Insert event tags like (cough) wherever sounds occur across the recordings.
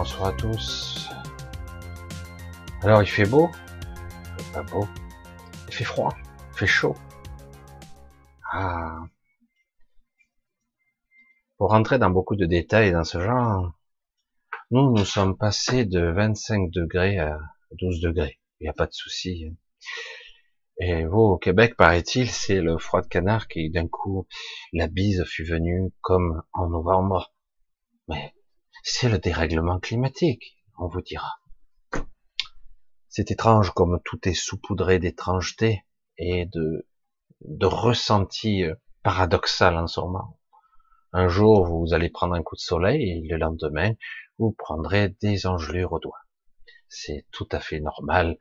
bonsoir, à tous. Alors, il fait beau? Il fait pas beau. Il fait froid? Il fait chaud? Ah. Pour rentrer dans beaucoup de détails dans ce genre, nous, nous sommes passés de 25 degrés à 12 degrés. Il n'y a pas de souci. Et vous, au Québec, paraît-il, c'est le froid de canard qui, d'un coup, la bise fut venue comme en novembre. C'est le dérèglement climatique, on vous dira. C'est étrange comme tout est saupoudré d'étrangeté et de, de ressenti euh, paradoxal en ce moment. Un jour, vous allez prendre un coup de soleil et le lendemain, vous prendrez des engelures aux doigts. C'est tout à fait normal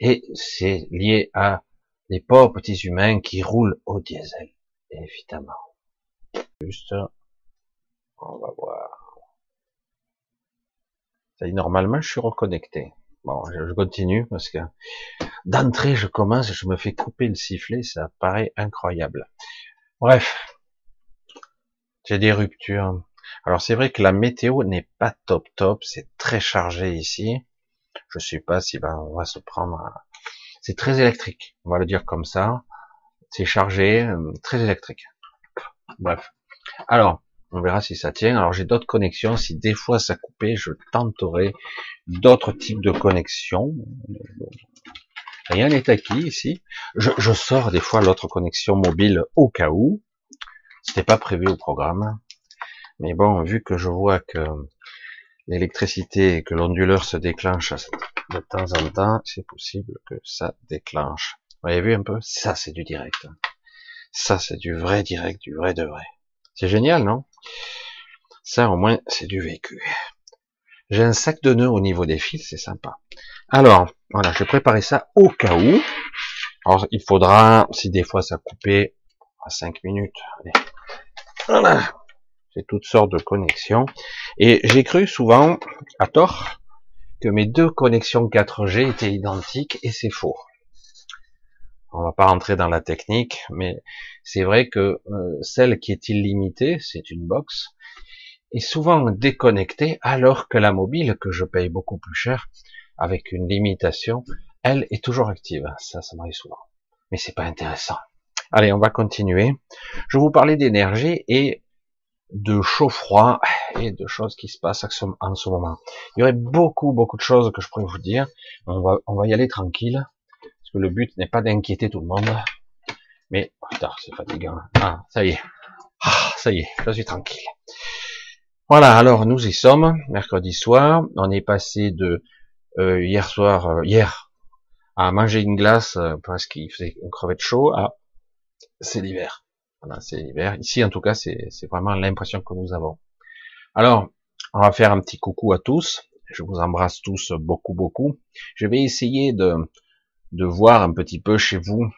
et c'est lié à les pauvres petits humains qui roulent au diesel, évidemment. Juste, on va voir. Ça normalement, je suis reconnecté. Bon, je continue parce que d'entrée, je commence, je me fais couper le sifflet, ça paraît incroyable. Bref, j'ai des ruptures. Alors c'est vrai que la météo n'est pas top top, c'est très chargé ici. Je sais pas si ben, on va se prendre. C'est très électrique, on va le dire comme ça. C'est chargé, euh, très électrique. Bref. Alors, on verra si ça tient. Alors j'ai d'autres connexions. Si des fois ça coupait, je tenterai d'autres types de connexions. Rien n'est acquis ici. Je, sors des fois l'autre connexion mobile au cas où. C'était pas prévu au programme. Mais bon, vu que je vois que l'électricité et que l'onduleur se déclenche de temps en temps, c'est possible que ça déclenche. Vous avez vu un peu? Ça, c'est du direct. Ça, c'est du vrai direct, du vrai de vrai. C'est génial, non? Ça, au moins, c'est du vécu. J'ai un sac de nœuds au niveau des fils, c'est sympa. Alors, voilà, j'ai préparé ça au cas où. Alors, il faudra, si des fois ça coupait, à 5 minutes. Voilà. J'ai toutes sortes de connexions. Et j'ai cru souvent, à tort, que mes deux connexions 4G étaient identiques, et c'est faux on va pas rentrer dans la technique, mais c'est vrai que euh, celle qui est illimitée, c'est une box, est souvent déconnectée, alors que la mobile, que je paye beaucoup plus cher, avec une limitation, elle est toujours active. Ça, ça m'arrive souvent. Mais c'est pas intéressant. Allez, on va continuer. Je vous parler d'énergie et de chaud-froid et de choses qui se passent en ce moment. Il y aurait beaucoup, beaucoup de choses que je pourrais vous dire. On va, on va y aller tranquille. Parce que le but n'est pas d'inquiéter tout le monde. Mais, putain, c'est fatigant. Ah, ça y est. Ah, ça y est, je suis tranquille. Voilà, alors nous y sommes, mercredi soir. On est passé de euh, hier soir, euh, hier, à manger une glace euh, parce qu'il faisait une crevette chaud. Ah, c'est l'hiver. Voilà, c'est l'hiver. Ici, en tout cas, c'est vraiment l'impression que nous avons. Alors, on va faire un petit coucou à tous. Je vous embrasse tous beaucoup, beaucoup. Je vais essayer de de voir un petit peu chez vous,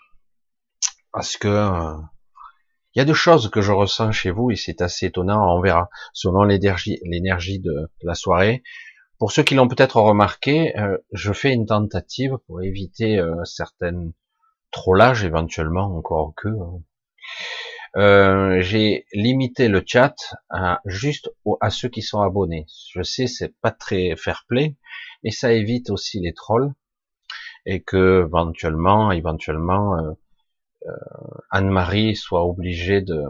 parce que euh, il y a deux choses que je ressens chez vous et c'est assez étonnant. On verra selon l'énergie, de la soirée. Pour ceux qui l'ont peut-être remarqué, euh, je fais une tentative pour éviter euh, certaines trollages éventuellement encore que. Hein. Euh, j'ai limité le chat juste à ceux qui sont abonnés. Je sais c'est pas très fair play, mais ça évite aussi les trolls et que éventuellement, éventuellement, euh, euh, Anne-Marie soit obligée de,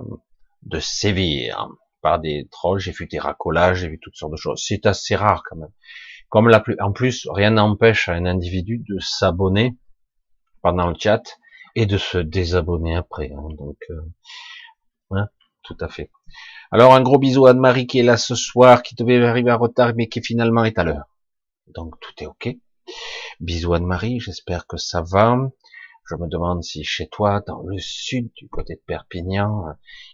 sévir par des trolls. J'ai vu des racolages, j'ai vu toutes sortes de choses. C'est assez rare quand même. Comme la en plus, rien n'empêche à un individu de s'abonner pendant le chat et de se désabonner après. Hein. donc, euh, hein, tout à fait. Alors un gros bisou à Anne-Marie qui est là ce soir, qui devait arriver en retard, mais qui finalement est à l'heure. Donc tout est ok. Bisous Anne-Marie, j'espère que ça va. Je me demande si chez toi, dans le sud, du côté de Perpignan,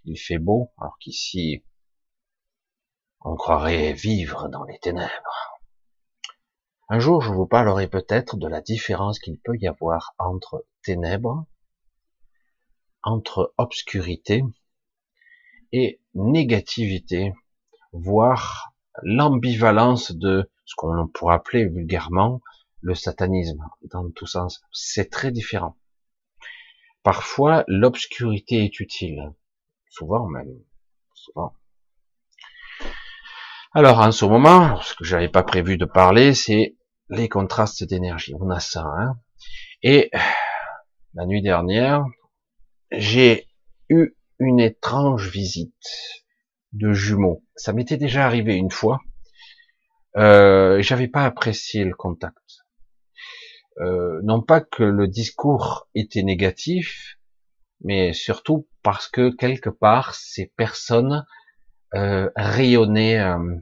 il fait beau, alors qu'ici, on croirait vivre dans les ténèbres. Un jour, je vous parlerai peut-être de la différence qu'il peut y avoir entre ténèbres, entre obscurité et négativité, voire l'ambivalence de ce qu'on pourrait appeler vulgairement le satanisme dans tout sens. C'est très différent. Parfois, l'obscurité est utile. Souvent même. Souvent. Alors en ce moment, ce que j'avais pas prévu de parler, c'est les contrastes d'énergie. On a ça. Hein Et la nuit dernière, j'ai eu une étrange visite de jumeaux. Ça m'était déjà arrivé une fois. Euh, J'avais pas apprécié le contact. Euh, non pas que le discours était négatif, mais surtout parce que quelque part ces personnes euh, rayonnaient euh,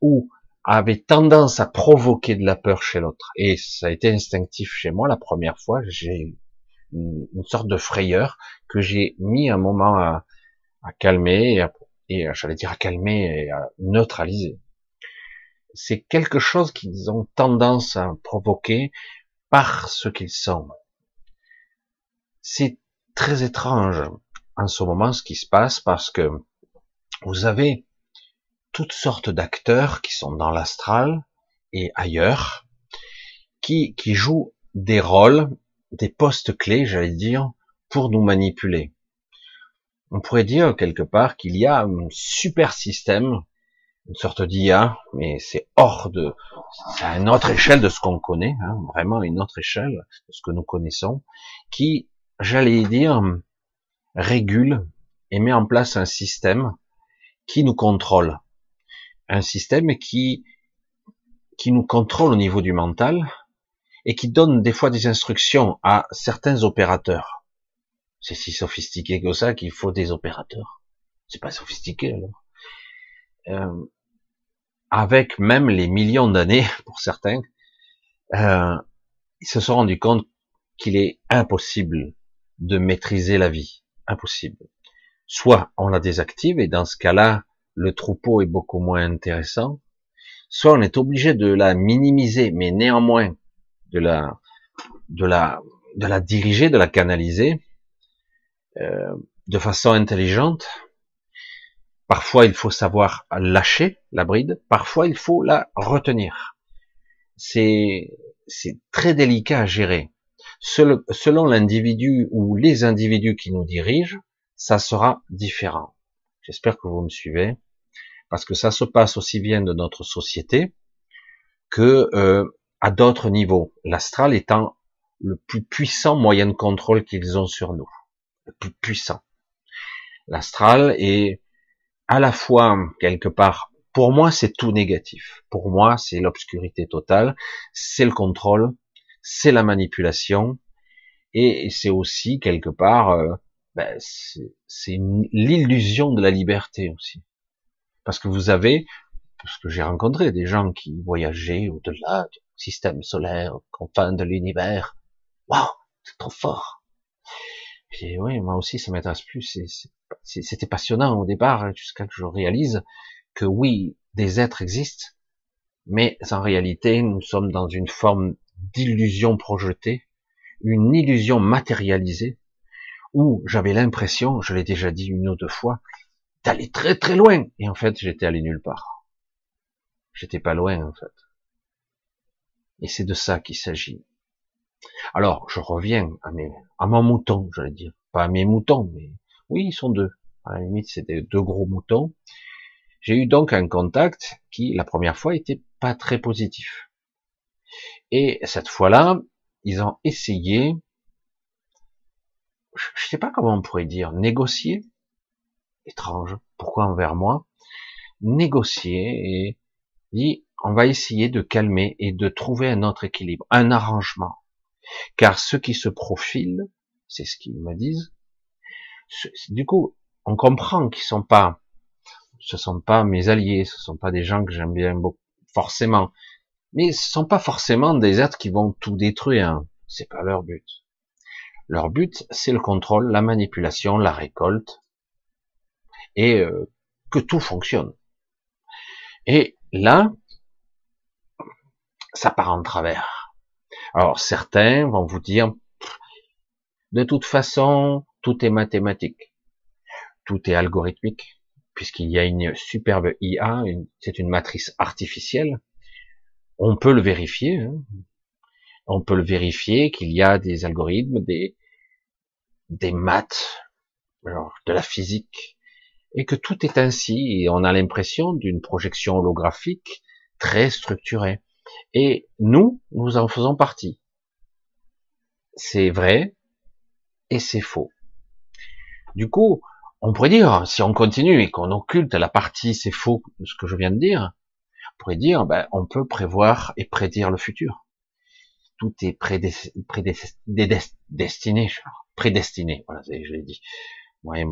ou avaient tendance à provoquer de la peur chez l'autre. Et ça a été instinctif chez moi la première fois. J'ai une, une, sorte de frayeur que j'ai mis un moment à, à calmer et, et j'allais dire à calmer et à neutraliser c'est quelque chose qu'ils ont tendance à provoquer par ce qu'ils sont. C'est très étrange en ce moment ce qui se passe parce que vous avez toutes sortes d'acteurs qui sont dans l'astral et ailleurs, qui, qui jouent des rôles, des postes clés, j'allais dire, pour nous manipuler. On pourrait dire quelque part qu'il y a un super système une sorte d'IA, mais c'est hors de, c'est à une autre échelle de ce qu'on connaît, hein, vraiment une autre échelle de ce que nous connaissons, qui, j'allais dire, régule et met en place un système qui nous contrôle, un système qui qui nous contrôle au niveau du mental et qui donne des fois des instructions à certains opérateurs. C'est si sophistiqué que ça qu'il faut des opérateurs. C'est pas sophistiqué alors. Euh, avec même les millions d'années (laughs) pour certains, euh, ils se sont rendus compte qu'il est impossible de maîtriser la vie. Impossible. Soit on la désactive et dans ce cas-là, le troupeau est beaucoup moins intéressant. Soit on est obligé de la minimiser, mais néanmoins de la, de la, de la diriger, de la canaliser euh, de façon intelligente Parfois, il faut savoir lâcher la bride, parfois, il faut la retenir. C'est, c'est très délicat à gérer. Selon l'individu ou les individus qui nous dirigent, ça sera différent. J'espère que vous me suivez, parce que ça se passe aussi bien de notre société que euh, à d'autres niveaux. L'astral étant le plus puissant moyen de contrôle qu'ils ont sur nous, le plus puissant. L'astral est à la fois quelque part, pour moi c'est tout négatif. Pour moi c'est l'obscurité totale, c'est le contrôle, c'est la manipulation, et c'est aussi quelque part, euh, ben, c'est l'illusion de la liberté aussi. Parce que vous avez, parce que j'ai rencontré des gens qui voyageaient au-delà du système solaire, confins de l'univers. Waouh, c'est trop fort. Et oui, moi aussi ça m'intéresse plus. C'était passionnant au départ, hein, jusqu'à que je réalise que oui, des êtres existent, mais en réalité, nous sommes dans une forme d'illusion projetée, une illusion matérialisée, où j'avais l'impression, je l'ai déjà dit une ou deux fois, d'aller très très loin. Et en fait, j'étais allé nulle part. J'étais pas loin, en fait. Et c'est de ça qu'il s'agit. Alors, je reviens à mes, à mon mouton, j'allais dire. Pas à mes moutons, mais oui, ils sont deux. À la limite, c'était deux gros moutons. J'ai eu donc un contact qui, la première fois, était pas très positif. Et cette fois-là, ils ont essayé, je sais pas comment on pourrait dire, négocier. Étrange. Pourquoi envers moi? Négocier et dit, on va essayer de calmer et de trouver un autre équilibre, un arrangement. Car ceux qui se profilent, c'est ce qu'ils me disent, du coup, on comprend qu'ils sont pas, ce sont pas mes alliés, ce sont pas des gens que j'aime bien beaucoup, forcément. Mais ce sont pas forcément des êtres qui vont tout détruire. Hein. C'est pas leur but. Leur but, c'est le contrôle, la manipulation, la récolte, et euh, que tout fonctionne. Et là, ça part en travers. Alors certains vont vous dire, de toute façon, tout est mathématique, tout est algorithmique, puisqu'il y a une superbe IA, c'est une matrice artificielle. On peut le vérifier. Hein. On peut le vérifier qu'il y a des algorithmes, des, des maths, de la physique, et que tout est ainsi, et on a l'impression d'une projection holographique très structurée. Et nous, nous en faisons partie. C'est vrai et c'est faux. Du coup, on pourrait dire, si on continue et qu'on occulte la partie c'est faux de ce que je viens de dire, on pourrait dire, ben, on peut prévoir et prédire le futur. Tout est prédestiné, prédestiné, voilà, je l'ai dit. Moi,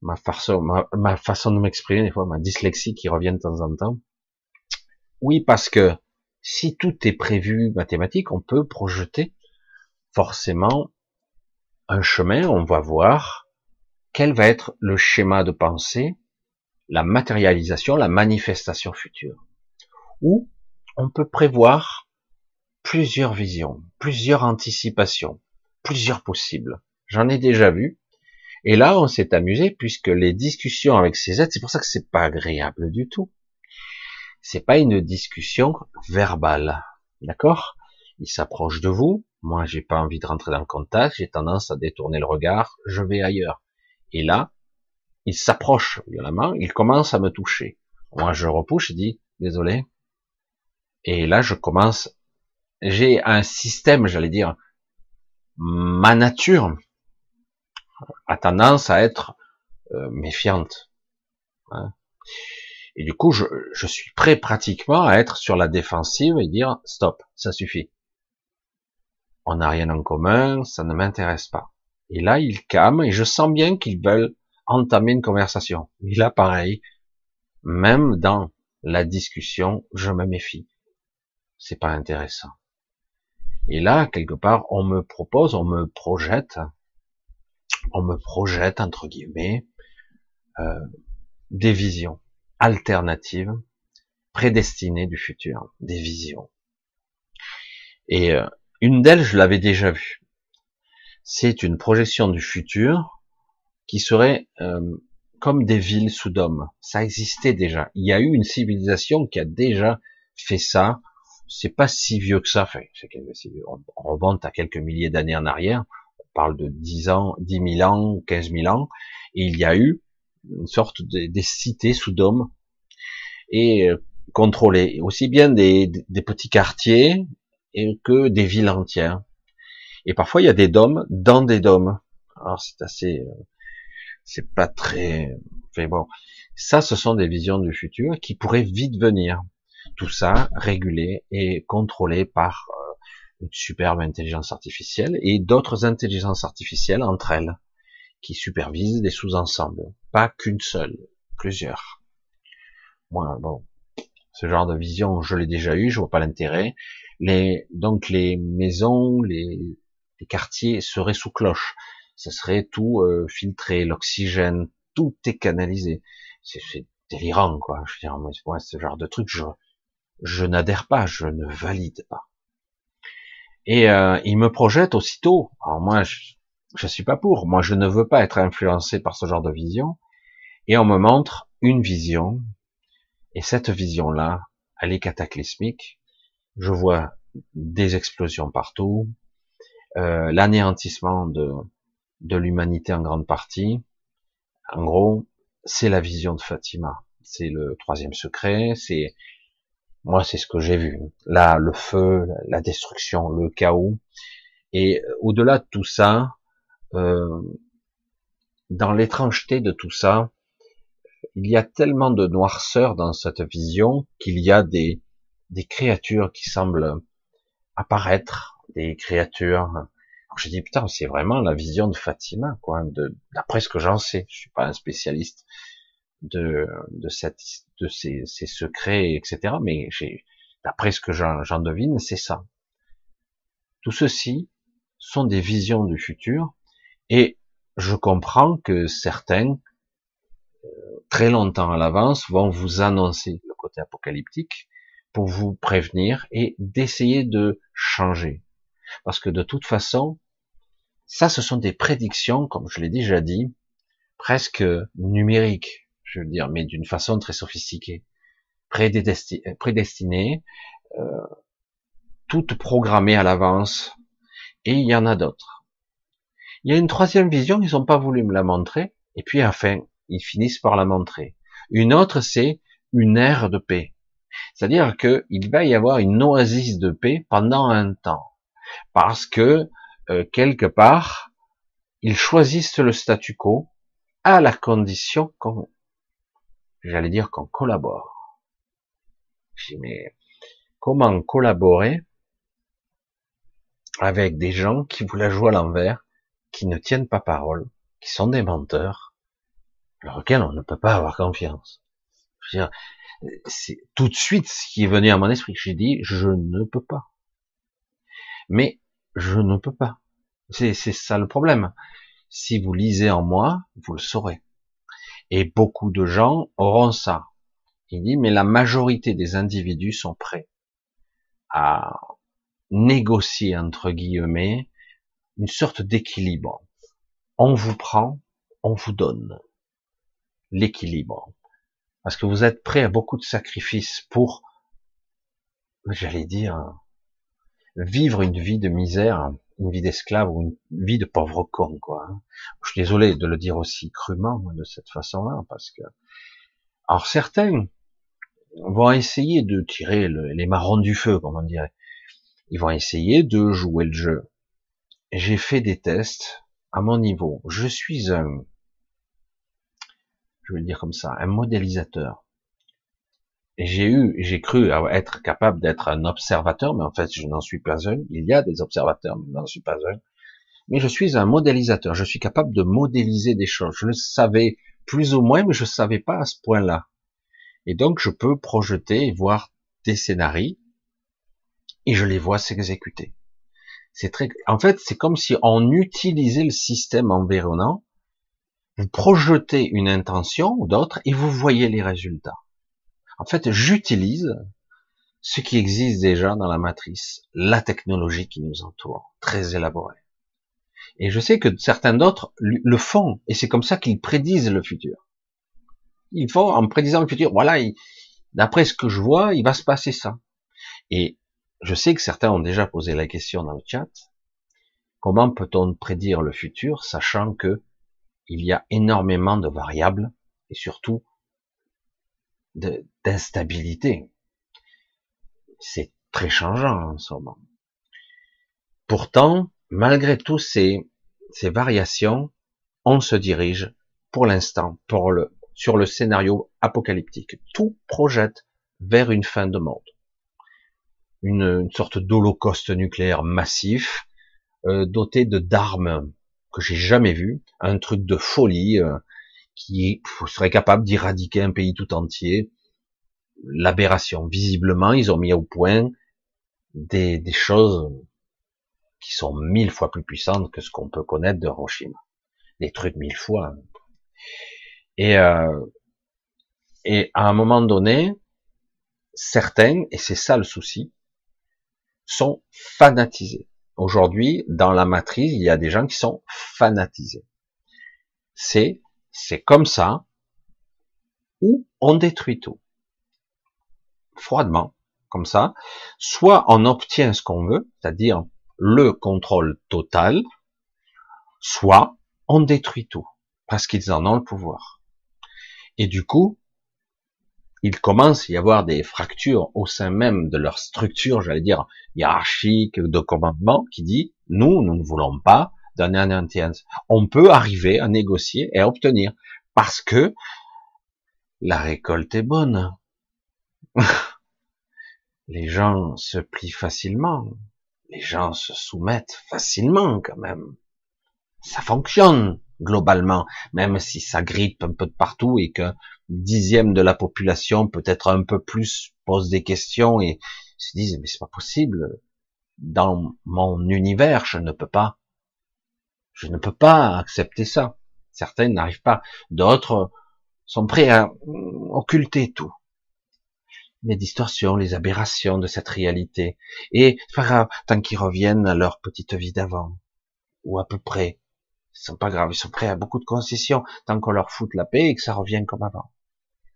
ma façon, ma, façon de m'exprimer, des fois, ma dyslexie qui revient de temps en temps. Oui, parce que si tout est prévu mathématique, on peut projeter forcément un chemin, on va voir quel va être le schéma de pensée, la matérialisation, la manifestation future. Ou on peut prévoir plusieurs visions, plusieurs anticipations, plusieurs possibles. J'en ai déjà vu. Et là, on s'est amusé puisque les discussions avec ces êtres, c'est pour ça que c'est pas agréable du tout. C'est pas une discussion verbale, d'accord? Ils s'approchent de vous. Moi, j'ai pas envie de rentrer dans le contact. J'ai tendance à détourner le regard. Je vais ailleurs. Et là, ils s'approchent violemment. Ils commencent à me toucher. Moi, je repousse. Je dis désolé. Et là, je commence. J'ai un système, j'allais dire, ma nature a tendance à être euh, méfiante. Hein. Et du coup, je, je, suis prêt pratiquement à être sur la défensive et dire stop, ça suffit. On n'a rien en commun, ça ne m'intéresse pas. Et là, ils calment et je sens bien qu'ils veulent entamer une conversation. Mais là, pareil, même dans la discussion, je me méfie. C'est pas intéressant. Et là, quelque part, on me propose, on me projette on me projette entre guillemets euh, des visions alternatives, prédestinées du futur, des visions. Et euh, une d'elles, je l'avais déjà vue. C'est une projection du futur qui serait euh, comme des villes sous dôme. Ça existait déjà. Il y a eu une civilisation qui a déjà fait ça. C'est pas si vieux que ça. Enfin, on remonte à quelques milliers d'années en arrière parle de 10 ans, 10 000 ans, 15 000 ans, et il y a eu une sorte de, des cités sous dôme et euh, contrôlées, aussi bien des, des, petits quartiers que des villes entières. Et parfois il y a des dômes dans des dômes. Alors c'est assez, euh, c'est pas très, enfin bon, ça ce sont des visions du futur qui pourraient vite venir. Tout ça régulé et contrôlé par euh, une superbe intelligence artificielle et d'autres intelligences artificielles entre elles qui supervisent des sous-ensembles, pas qu'une seule, plusieurs. Moi, bon, ce genre de vision, je l'ai déjà eu, je vois pas l'intérêt. Les, donc les maisons, les, quartiers seraient sous cloche. Ce serait tout euh, filtré, l'oxygène, tout est canalisé. C'est délirant, quoi. Je veux dire, moi, ce genre de truc, je, je n'adhère pas, je ne valide pas. Et euh, il me projette aussitôt. Alors moi, je, je suis pas pour. Moi, je ne veux pas être influencé par ce genre de vision. Et on me montre une vision. Et cette vision-là, elle est cataclysmique. Je vois des explosions partout, euh, l'anéantissement de, de l'humanité en grande partie. En gros, c'est la vision de Fatima. C'est le troisième secret. C'est moi, c'est ce que j'ai vu. Là, le feu, la destruction, le chaos. Et au-delà de tout ça, euh, dans l'étrangeté de tout ça, il y a tellement de noirceur dans cette vision qu'il y a des, des créatures qui semblent apparaître, des créatures. Alors j'ai dit putain, c'est vraiment la vision de Fatima, quoi. D'après ce que j'en sais, je suis pas un spécialiste de, de, cette, de ces, ces secrets, etc. Mais d'après ce que j'en devine, c'est ça. Tout ceci sont des visions du futur et je comprends que certains, euh, très longtemps à l'avance, vont vous annoncer le côté apocalyptique pour vous prévenir et d'essayer de changer. Parce que de toute façon, ça, ce sont des prédictions, comme je l'ai déjà dit, presque numériques je veux dire, mais d'une façon très sophistiquée, prédestinée, euh, toute programmée à l'avance, et il y en a d'autres. Il y a une troisième vision, ils n'ont pas voulu me la montrer, et puis enfin, ils finissent par la montrer. Une autre, c'est une ère de paix. C'est-à-dire qu'il va y avoir une oasis de paix pendant un temps. Parce que, euh, quelque part, ils choisissent le statu quo à la condition qu'on, j'allais dire qu'on collabore. Je dis, mais comment collaborer avec des gens qui vous la jouent à l'envers, qui ne tiennent pas parole, qui sont des menteurs, auxquels on ne peut pas avoir confiance. C'est tout de suite ce qui est venu à mon esprit. J'ai dit, je ne peux pas. Mais je ne peux pas. C'est ça le problème. Si vous lisez en moi, vous le saurez. Et beaucoup de gens auront ça. Il dit, mais la majorité des individus sont prêts à négocier, entre guillemets, une sorte d'équilibre. On vous prend, on vous donne. L'équilibre. Parce que vous êtes prêt à beaucoup de sacrifices pour, j'allais dire, vivre une vie de misère, une vie d'esclave ou une vie de pauvre con, quoi. Je suis désolé de le dire aussi crûment de cette façon-là, parce que, alors certains vont essayer de tirer les marrons du feu, comme on dirait. Ils vont essayer de jouer le jeu. J'ai fait des tests à mon niveau. Je suis un, je vais le dire comme ça, un modélisateur. J'ai eu, j'ai cru être capable d'être un observateur, mais en fait, je n'en suis pas un. Il y a des observateurs, mais je n'en suis pas un. Mais je suis un modélisateur. Je suis capable de modéliser des choses. Je le savais plus ou moins, mais je savais pas à ce point-là. Et donc, je peux projeter et voir des scénarios, et je les vois s'exécuter. C'est très, en fait, c'est comme si on utilisait le système environnant vous projetez une intention ou d'autres et vous voyez les résultats. En fait, j'utilise ce qui existe déjà dans la matrice, la technologie qui nous entoure, très élaborée. Et je sais que certains d'autres le font, et c'est comme ça qu'ils prédisent le futur. Ils font en prédisant le futur, voilà, d'après ce que je vois, il va se passer ça. Et je sais que certains ont déjà posé la question dans le chat, comment peut-on prédire le futur, sachant que il y a énormément de variables et surtout d'instabilité? C'est très changeant en ce moment. Pourtant, malgré tous ces, variations, on se dirige pour l'instant sur le scénario apocalyptique. Tout projette vers une fin de monde. Une, une sorte d'holocauste nucléaire massif, euh, doté de d'armes que j'ai jamais vu, un truc de folie euh, qui serait capable d'éradiquer un pays tout entier. L'aberration. Visiblement, ils ont mis au point des, des choses qui sont mille fois plus puissantes que ce qu'on peut connaître de Hiroshima. Des trucs mille fois. Et, euh, et à un moment donné, certains, et c'est ça le souci, sont fanatisés. Aujourd'hui, dans la matrice, il y a des gens qui sont fanatisés. C'est, c'est comme ça, où on détruit tout. Froidement, comme ça. Soit on obtient ce qu'on veut, c'est-à-dire le contrôle total, soit on détruit tout, parce qu'ils en ont le pouvoir. Et du coup, il commence à y avoir des fractures au sein même de leur structure, j'allais dire, hiérarchique, de commandement, qui dit, nous, nous ne voulons pas donner un intelligence. On peut arriver à négocier et à obtenir, parce que la récolte est bonne. (laughs) les gens se plient facilement, les gens se soumettent facilement quand même. Ça fonctionne globalement, même si ça grippe un peu de partout et que dixième de la population, peut-être un peu plus, pose des questions et se disent mais c'est pas possible. Dans mon univers, je ne peux pas. Je ne peux pas accepter ça. Certains n'arrivent pas. D'autres sont prêts à occulter tout. Les distorsions, les aberrations de cette réalité. Et tant qu'ils reviennent à leur petite vie d'avant. Ou à peu près. Ils sont pas graves. Ils sont prêts à beaucoup de concessions tant qu'on leur fout la paix et que ça revienne comme avant.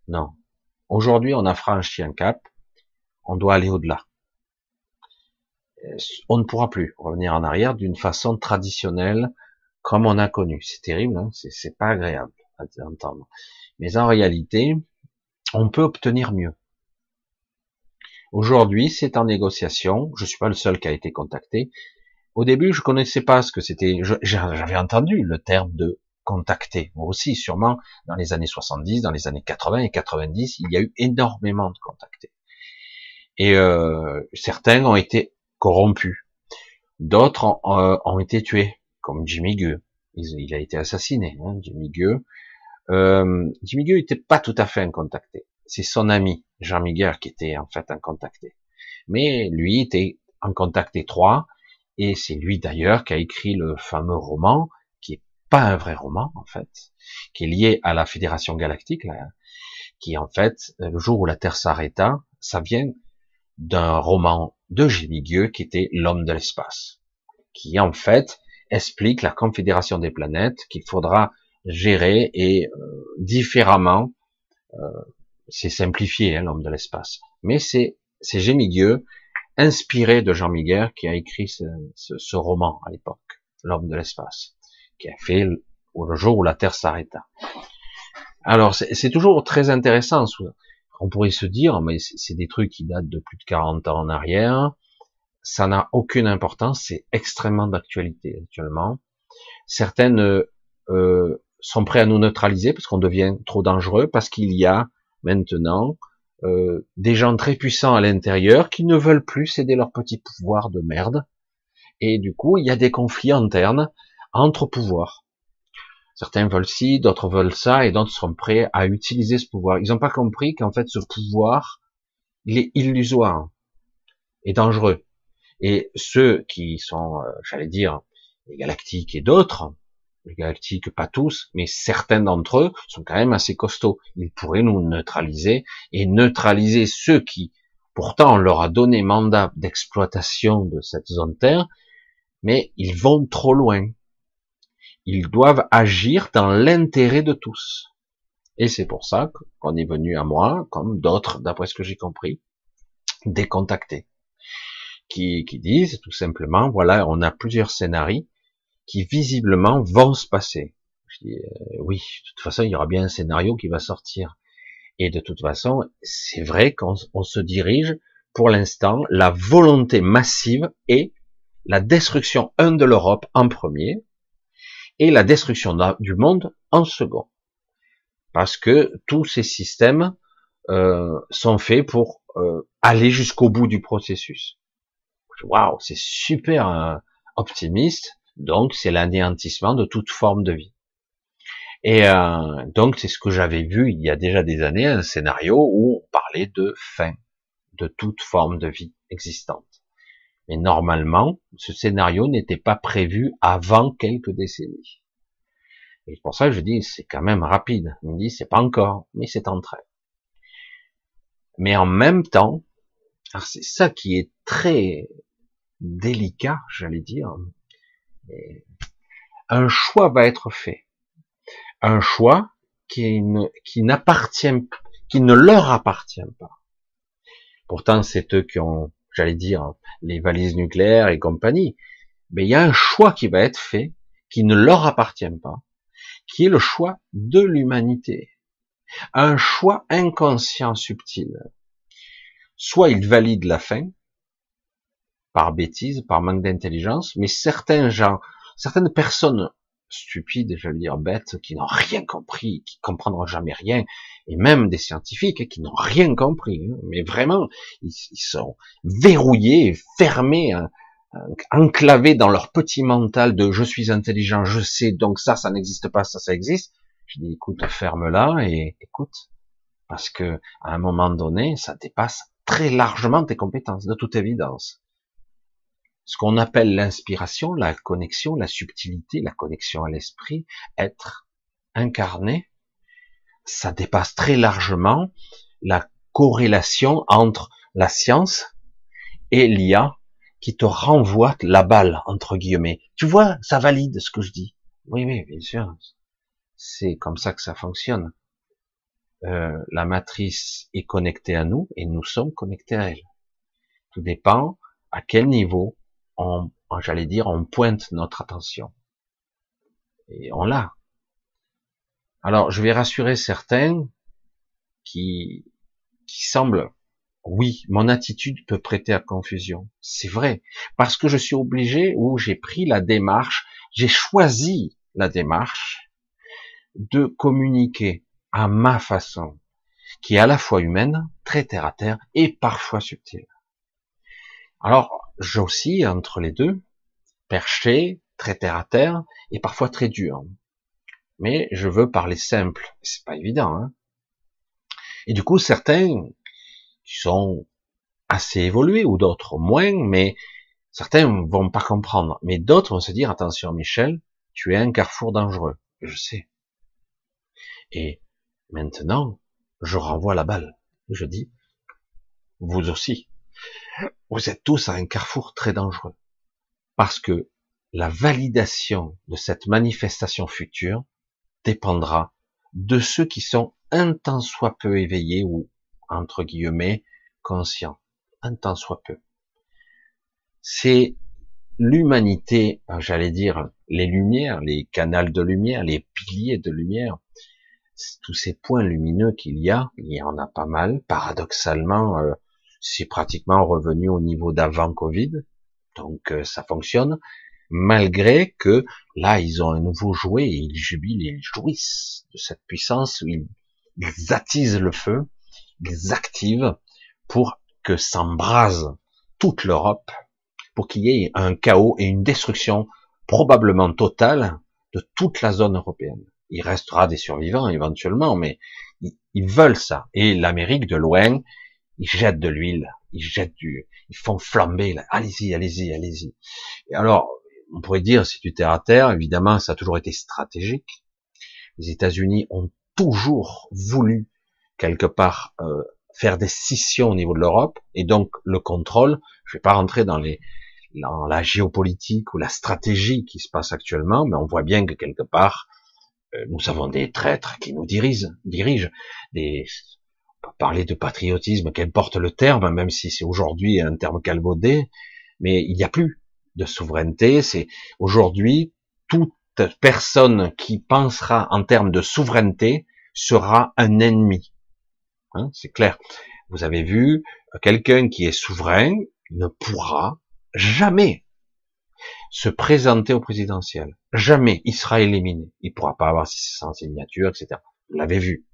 Non. Aujourd'hui, on a franchi un cap. On doit aller au-delà. On ne pourra plus revenir en arrière d'une façon traditionnelle comme on a connu. C'est terrible, hein c'est pas agréable. à entendre. Mais en réalité, on peut obtenir mieux. Aujourd'hui, c'est en négociation. Je suis pas le seul qui a été contacté. Au début, je connaissais pas ce que c'était. J'avais entendu le terme de contacter. Moi aussi, sûrement, dans les années 70, dans les années 80 et 90, il y a eu énormément de contactés. Et euh, certains ont été corrompus. D'autres ont, euh, ont, été tués, comme Jimmy Gueux. Il, a été assassiné, hein, Jimmy Gueux. Euh, Jimmy Gueux n'était pas tout à fait un contacté. C'est son ami, Jean Miguel, qui était en fait un contacté. Mais lui était en contact étroit, et c'est lui d'ailleurs qui a écrit le fameux roman, qui est pas un vrai roman en fait, qui est lié à la Fédération Galactique, là, qui en fait, le jour où la Terre s'arrêta, ça vient d'un roman de Jimmy Gueux qui était L'homme de l'espace, qui en fait explique la confédération des planètes qu'il faudra gérer et euh, différemment. Euh, c'est simplifié, hein, l'homme de l'espace, mais c'est c'est Jimmy Gueux, inspiré de Jean Miguel, qui a écrit ce, ce, ce roman à l'époque, l'homme de l'espace, qui a fait le, le jour où la Terre s'arrêta. Alors c'est toujours très intéressant on pourrait se dire, mais c'est des trucs qui datent de plus de 40 ans en arrière, ça n'a aucune importance, c'est extrêmement d'actualité actuellement. Certaines euh, sont prêts à nous neutraliser parce qu'on devient trop dangereux, parce qu'il y a maintenant euh, des gens très puissants à l'intérieur qui ne veulent plus céder leur petit pouvoir de merde. Et du coup, il y a des conflits internes entre pouvoirs. Certains veulent ci, d'autres veulent ça, et d'autres sont prêts à utiliser ce pouvoir. Ils n'ont pas compris qu'en fait, ce pouvoir, il est illusoire et dangereux. Et ceux qui sont, euh, j'allais dire, les galactiques et d'autres, galactiques pas tous, mais certains d'entre eux sont quand même assez costauds. Ils pourraient nous neutraliser et neutraliser ceux qui, pourtant, on leur a donné mandat d'exploitation de cette zone Terre, mais ils vont trop loin. Ils doivent agir dans l'intérêt de tous. Et c'est pour ça qu'on est venu à moi, comme d'autres, d'après ce que j'ai compris, décontactés, qui, qui disent tout simplement, voilà, on a plusieurs scénarios qui visiblement vont se passer. Je dis, euh, oui, de toute façon, il y aura bien un scénario qui va sortir. Et de toute façon, c'est vrai qu'on se dirige, pour l'instant, la volonté massive est la destruction, un, de l'Europe en premier, et la destruction du monde en second. Parce que tous ces systèmes euh, sont faits pour euh, aller jusqu'au bout du processus. Waouh, c'est super euh, optimiste. Donc c'est l'anéantissement de toute forme de vie. Et euh, donc c'est ce que j'avais vu il y a déjà des années, un scénario où on parlait de fin de toute forme de vie existante. Mais normalement, ce scénario n'était pas prévu avant quelques décennies. Et c'est pour ça que je dis, c'est quand même rapide. On me dit, c'est pas encore, mais c'est en train. Mais en même temps, c'est ça qui est très délicat, j'allais dire. Un choix va être fait. Un choix qui, qui n'appartient, qui ne leur appartient pas. Pourtant, c'est eux qui ont j'allais dire, les valises nucléaires et compagnie. Mais il y a un choix qui va être fait, qui ne leur appartient pas, qui est le choix de l'humanité. Un choix inconscient subtil. Soit ils valident la fin, par bêtise, par manque d'intelligence, mais certains gens, certaines personnes stupides, je veux dire bêtes, qui n'ont rien compris, qui comprendront jamais rien, et même des scientifiques qui n'ont rien compris, hein. mais vraiment, ils, sont verrouillés, fermés, hein, enclavés dans leur petit mental de je suis intelligent, je sais, donc ça, ça n'existe pas, ça, ça existe. Je dis écoute, ferme-la et écoute, parce que à un moment donné, ça dépasse très largement tes compétences, de toute évidence ce qu'on appelle l'inspiration, la connexion, la subtilité, la connexion à l'esprit, être incarné, ça dépasse très largement la corrélation entre la science et l'IA qui te renvoie la balle, entre guillemets. Tu vois, ça valide ce que je dis. Oui, oui, bien sûr. C'est comme ça que ça fonctionne. Euh, la matrice est connectée à nous et nous sommes connectés à elle. Tout dépend à quel niveau on, j'allais dire, on pointe notre attention. Et on l'a. Alors, je vais rassurer certains qui, qui semblent, oui, mon attitude peut prêter à confusion. C'est vrai. Parce que je suis obligé ou j'ai pris la démarche, j'ai choisi la démarche de communiquer à ma façon, qui est à la fois humaine, très terre à terre et parfois subtile. Alors, j'oscille entre les deux, perché, très terre à terre et parfois très dur. Mais je veux parler simple. C'est pas évident, hein. Et du coup, certains sont assez évolués ou d'autres moins, mais certains vont pas comprendre. Mais d'autres vont se dire, attention, Michel, tu es un carrefour dangereux. Je sais. Et maintenant, je renvoie la balle. Je dis, vous aussi, vous êtes tous à un carrefour très dangereux. Parce que la validation de cette manifestation future dépendra de ceux qui sont un tant soit peu éveillés ou, entre guillemets, conscients. Un tant soit peu. C'est l'humanité, j'allais dire, les lumières, les canaux de lumière, les piliers de lumière, tous ces points lumineux qu'il y a, il y en a pas mal. Paradoxalement, euh, c'est pratiquement revenu au niveau d'avant Covid, donc euh, ça fonctionne, malgré que là ils ont un nouveau jouet et ils jubilent, ils jouissent de cette puissance, ils, ils attisent le feu, ils activent pour que s'embrase toute l'Europe, pour qu'il y ait un chaos et une destruction probablement totale de toute la zone européenne. Il restera des survivants éventuellement, mais ils, veulent ça. Et l'Amérique de loin, ils jettent de l'huile, ils jettent du, ils font flamber. Allez-y, allez-y, allez-y. Et alors, on pourrait dire, si tu terre à terre, évidemment, ça a toujours été stratégique. Les États-Unis ont toujours voulu quelque part euh, faire des scissions au niveau de l'Europe et donc le contrôle. Je vais pas rentrer dans les dans la géopolitique ou la stratégie qui se passe actuellement, mais on voit bien que quelque part euh, nous avons des traîtres qui nous dirigent, dirigent des, parler de patriotisme, qu'importe le terme, même si c'est aujourd'hui un terme calvaudé, mais il n'y a plus de souveraineté. C'est aujourd'hui toute personne qui pensera en termes de souveraineté sera un ennemi. Hein, c'est clair. Vous avez vu, quelqu'un qui est souverain ne pourra jamais se présenter au présidentiel. Jamais il sera éliminé. Il pourra pas avoir 600 signatures, etc. Vous l'avez vu.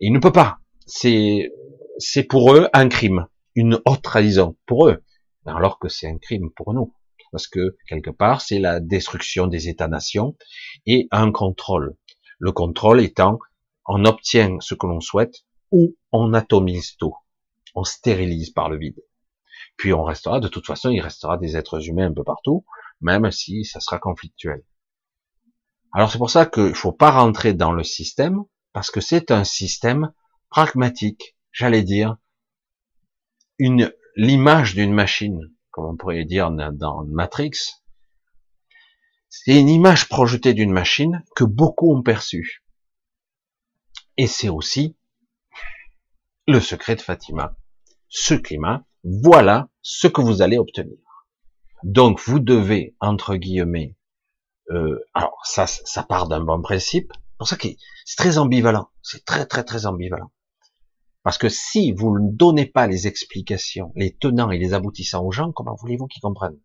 Il ne peut pas. C'est, c'est pour eux un crime, une haute trahison pour eux, alors que c'est un crime pour nous, parce que quelque part c'est la destruction des États-nations et un contrôle. Le contrôle étant, on obtient ce que l'on souhaite ou on atomise tout, on stérilise par le vide. Puis on restera, de toute façon, il restera des êtres humains un peu partout, même si ça sera conflictuel. Alors c'est pour ça qu'il faut pas rentrer dans le système, parce que c'est un système pragmatique, j'allais dire, une, l'image d'une machine, comme on pourrait dire dans Matrix, c'est une image projetée d'une machine que beaucoup ont perçue. Et c'est aussi le secret de Fatima. Ce climat, voilà ce que vous allez obtenir. Donc vous devez, entre guillemets, euh, alors ça, ça part d'un bon principe, pour ça c'est très ambivalent, c'est très très très ambivalent. Parce que si vous ne donnez pas les explications, les tenants et les aboutissants aux gens, comment voulez-vous qu'ils comprennent?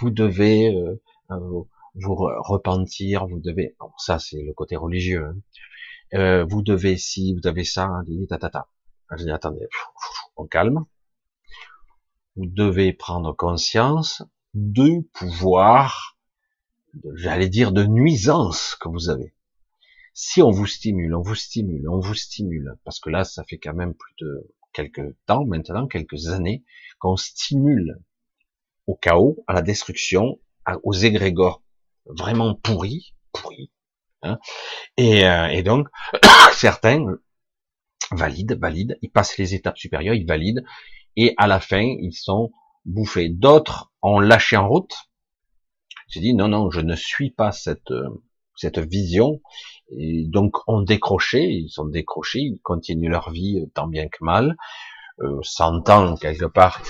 Vous devez euh, euh, vous repentir, vous devez, bon, ça c'est le côté religieux, hein. euh, vous devez si, vous avez ça, tatata. Je dis attendez, on calme, vous devez prendre conscience du pouvoir, j'allais dire de nuisance que vous avez. Si on vous stimule, on vous stimule, on vous stimule, parce que là, ça fait quand même plus de quelques temps maintenant, quelques années, qu'on stimule au chaos, à la destruction, aux égrégores vraiment pourris, pourris. Hein et, euh, et donc, (coughs) certains valident, valident, ils passent les étapes supérieures, ils valident, et à la fin, ils sont bouffés. D'autres ont lâché en route. J'ai dit non, non, je ne suis pas cette euh, cette vision. Et donc ont décroché, ils sont décrochés, ils continuent leur vie euh, tant bien que mal, euh, sentant quelque part,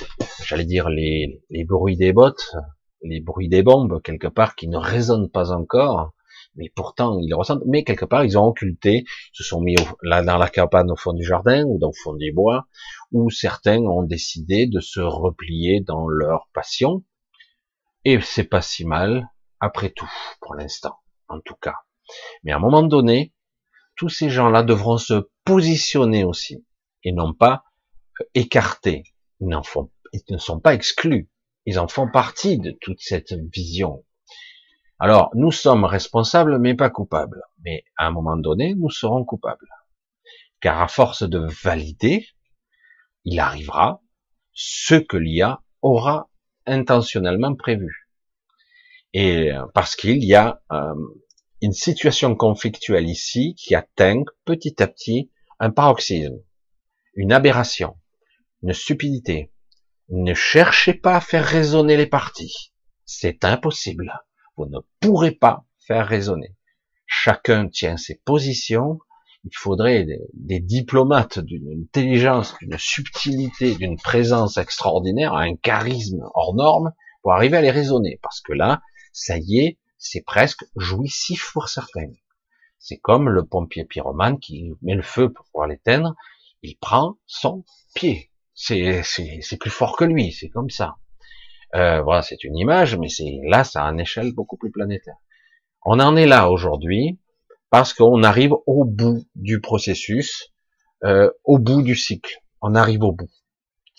j'allais dire les, les bruits des bottes, les bruits des bombes quelque part qui ne résonnent pas encore, mais pourtant ils ressentent, mais quelque part ils ont occulté, se sont mis là dans la cabane au fond du jardin ou dans le fond des bois, où certains ont décidé de se replier dans leur passion, et c'est pas si mal, après tout, pour l'instant, en tout cas. Mais à un moment donné, tous ces gens-là devront se positionner aussi, et non pas euh, écarter. Ils, font, ils ne sont pas exclus, ils en font partie de toute cette vision. Alors, nous sommes responsables, mais pas coupables. Mais à un moment donné, nous serons coupables. Car à force de valider, il arrivera ce que l'IA aura intentionnellement prévu. Et euh, parce qu'il y a euh, une situation conflictuelle ici qui atteint petit à petit un paroxysme, une aberration, une stupidité. Ne cherchez pas à faire résonner les parties. C'est impossible vous ne pourrez pas faire raisonner. Chacun tient ses positions. Il faudrait des, diplomates d'une intelligence, d'une subtilité, d'une présence extraordinaire, un charisme hors norme pour arriver à les raisonner. Parce que là, ça y est, c'est presque jouissif pour certains. C'est comme le pompier pyromane qui met le feu pour pouvoir l'éteindre. Il prend son pied. C'est plus fort que lui. C'est comme ça. Euh, voilà, c'est une image, mais c'est là, ça a une échelle beaucoup plus planétaire. On en est là aujourd'hui parce qu'on arrive au bout du processus, euh, au bout du cycle. On arrive au bout.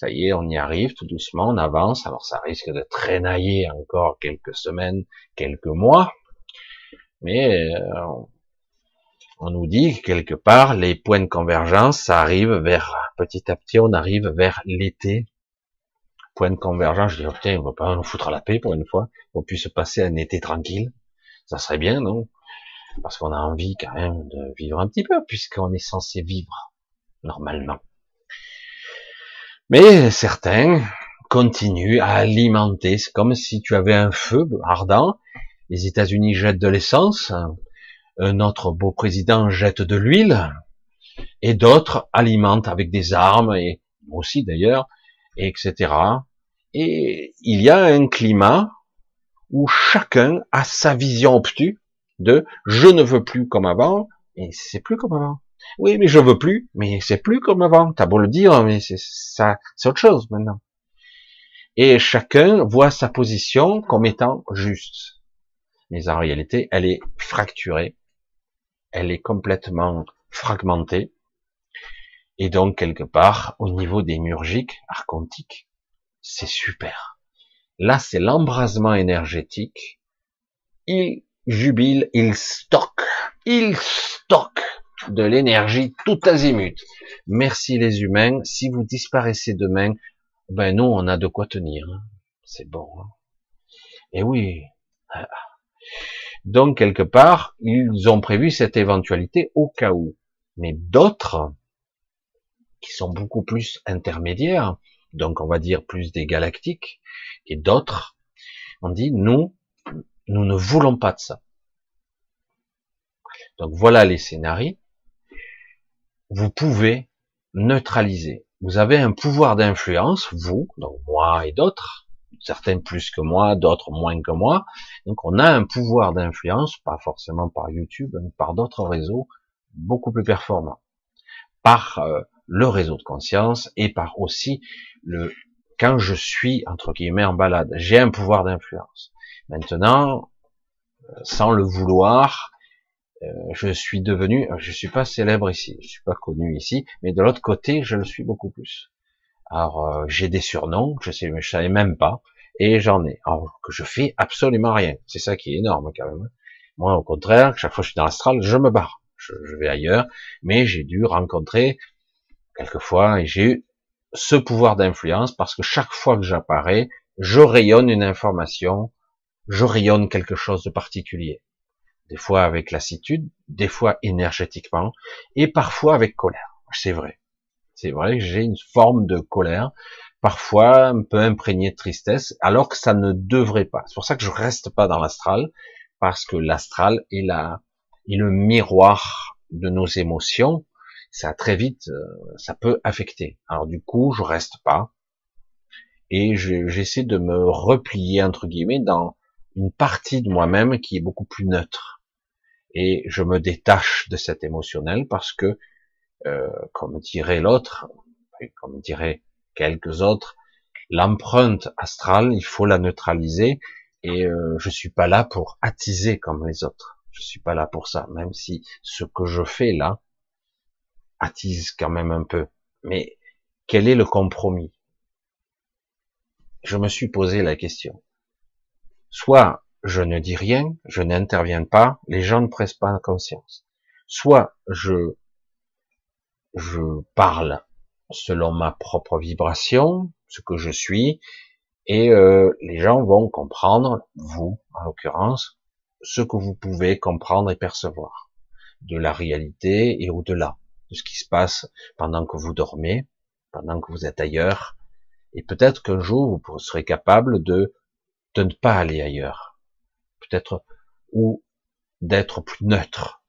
Ça y est, on y arrive tout doucement, on avance. Alors ça risque de traînailler encore quelques semaines, quelques mois, mais euh, on nous dit que quelque part les points de convergence, ça arrive vers petit à petit, on arrive vers l'été point de convergence, je dis, oh, on va pas nous foutre à la paix pour une fois, qu'on puisse passer un été tranquille. Ça serait bien, non? Parce qu'on a envie quand même de vivre un petit peu, puisqu'on est censé vivre normalement. Mais certains continuent à alimenter, c'est comme si tu avais un feu ardent, les États-Unis jettent de l'essence, un autre beau président jette de l'huile, et d'autres alimentent avec des armes, et aussi d'ailleurs, etc. Et il y a un climat où chacun a sa vision obtue de je ne veux plus comme avant, et c'est plus comme avant. Oui, mais je veux plus, mais c'est plus comme avant. T'as beau le dire, mais c'est ça, c'est autre chose maintenant. Et chacun voit sa position comme étant juste. Mais en réalité, elle est fracturée. Elle est complètement fragmentée. Et donc, quelque part, au niveau des murgiques, archontiques, c'est super. Là, c'est l'embrasement énergétique. Il jubile, il stocke, il stocke de l'énergie tout azimut. Merci les humains. Si vous disparaissez demain, ben nous, on a de quoi tenir. Hein. C'est bon. Hein. Et oui. Donc, quelque part, ils ont prévu cette éventualité au cas où. Mais d'autres, qui sont beaucoup plus intermédiaires, donc on va dire plus des galactiques, et d'autres, on dit nous, nous ne voulons pas de ça. Donc voilà les scénarios. Vous pouvez neutraliser. Vous avez un pouvoir d'influence, vous, donc moi et d'autres, certains plus que moi, d'autres moins que moi. Donc on a un pouvoir d'influence, pas forcément par YouTube, mais par d'autres réseaux, beaucoup plus performants. Par euh, le réseau de conscience et par aussi le quand je suis entre guillemets en balade, j'ai un pouvoir d'influence. Maintenant, euh, sans le vouloir, je suis devenu, je suis pas célèbre ici, je suis pas connu ici, mais de l'autre côté, je le suis beaucoup plus. Alors euh, j'ai des surnoms, je sais, je savais même pas, et j'en ai. Alors que je fais absolument rien. C'est ça qui est énorme quand même. Moi, au contraire, chaque fois que je suis dans l'astral, je me barre, je, je vais ailleurs. Mais j'ai dû rencontrer quelquefois, et j'ai eu ce pouvoir d'influence parce que chaque fois que j'apparais, je rayonne une information, je rayonne quelque chose de particulier. Des fois avec lassitude, des fois énergétiquement, et parfois avec colère. C'est vrai. C'est vrai que j'ai une forme de colère, parfois un peu imprégnée de tristesse, alors que ça ne devrait pas. C'est pour ça que je reste pas dans l'astral, parce que l'astral est la, est le miroir de nos émotions, ça très vite, euh, ça peut affecter. Alors du coup, je reste pas et j'essaie de me replier entre guillemets dans une partie de moi-même qui est beaucoup plus neutre. Et je me détache de cet émotionnel parce que, euh, comme dirait l'autre, comme dirait quelques autres, l'empreinte astrale, il faut la neutraliser et euh, je suis pas là pour attiser comme les autres. Je suis pas là pour ça, même si ce que je fais là attise quand même un peu. Mais quel est le compromis? Je me suis posé la question. Soit je ne dis rien, je n'interviens pas, les gens ne pressent pas conscience. Soit je je parle selon ma propre vibration, ce que je suis, et euh, les gens vont comprendre, vous en l'occurrence, ce que vous pouvez comprendre et percevoir de la réalité et au-delà de ce qui se passe pendant que vous dormez, pendant que vous êtes ailleurs, et peut-être qu'un jour vous serez capable de, de ne pas aller ailleurs, peut-être ou d'être plus neutre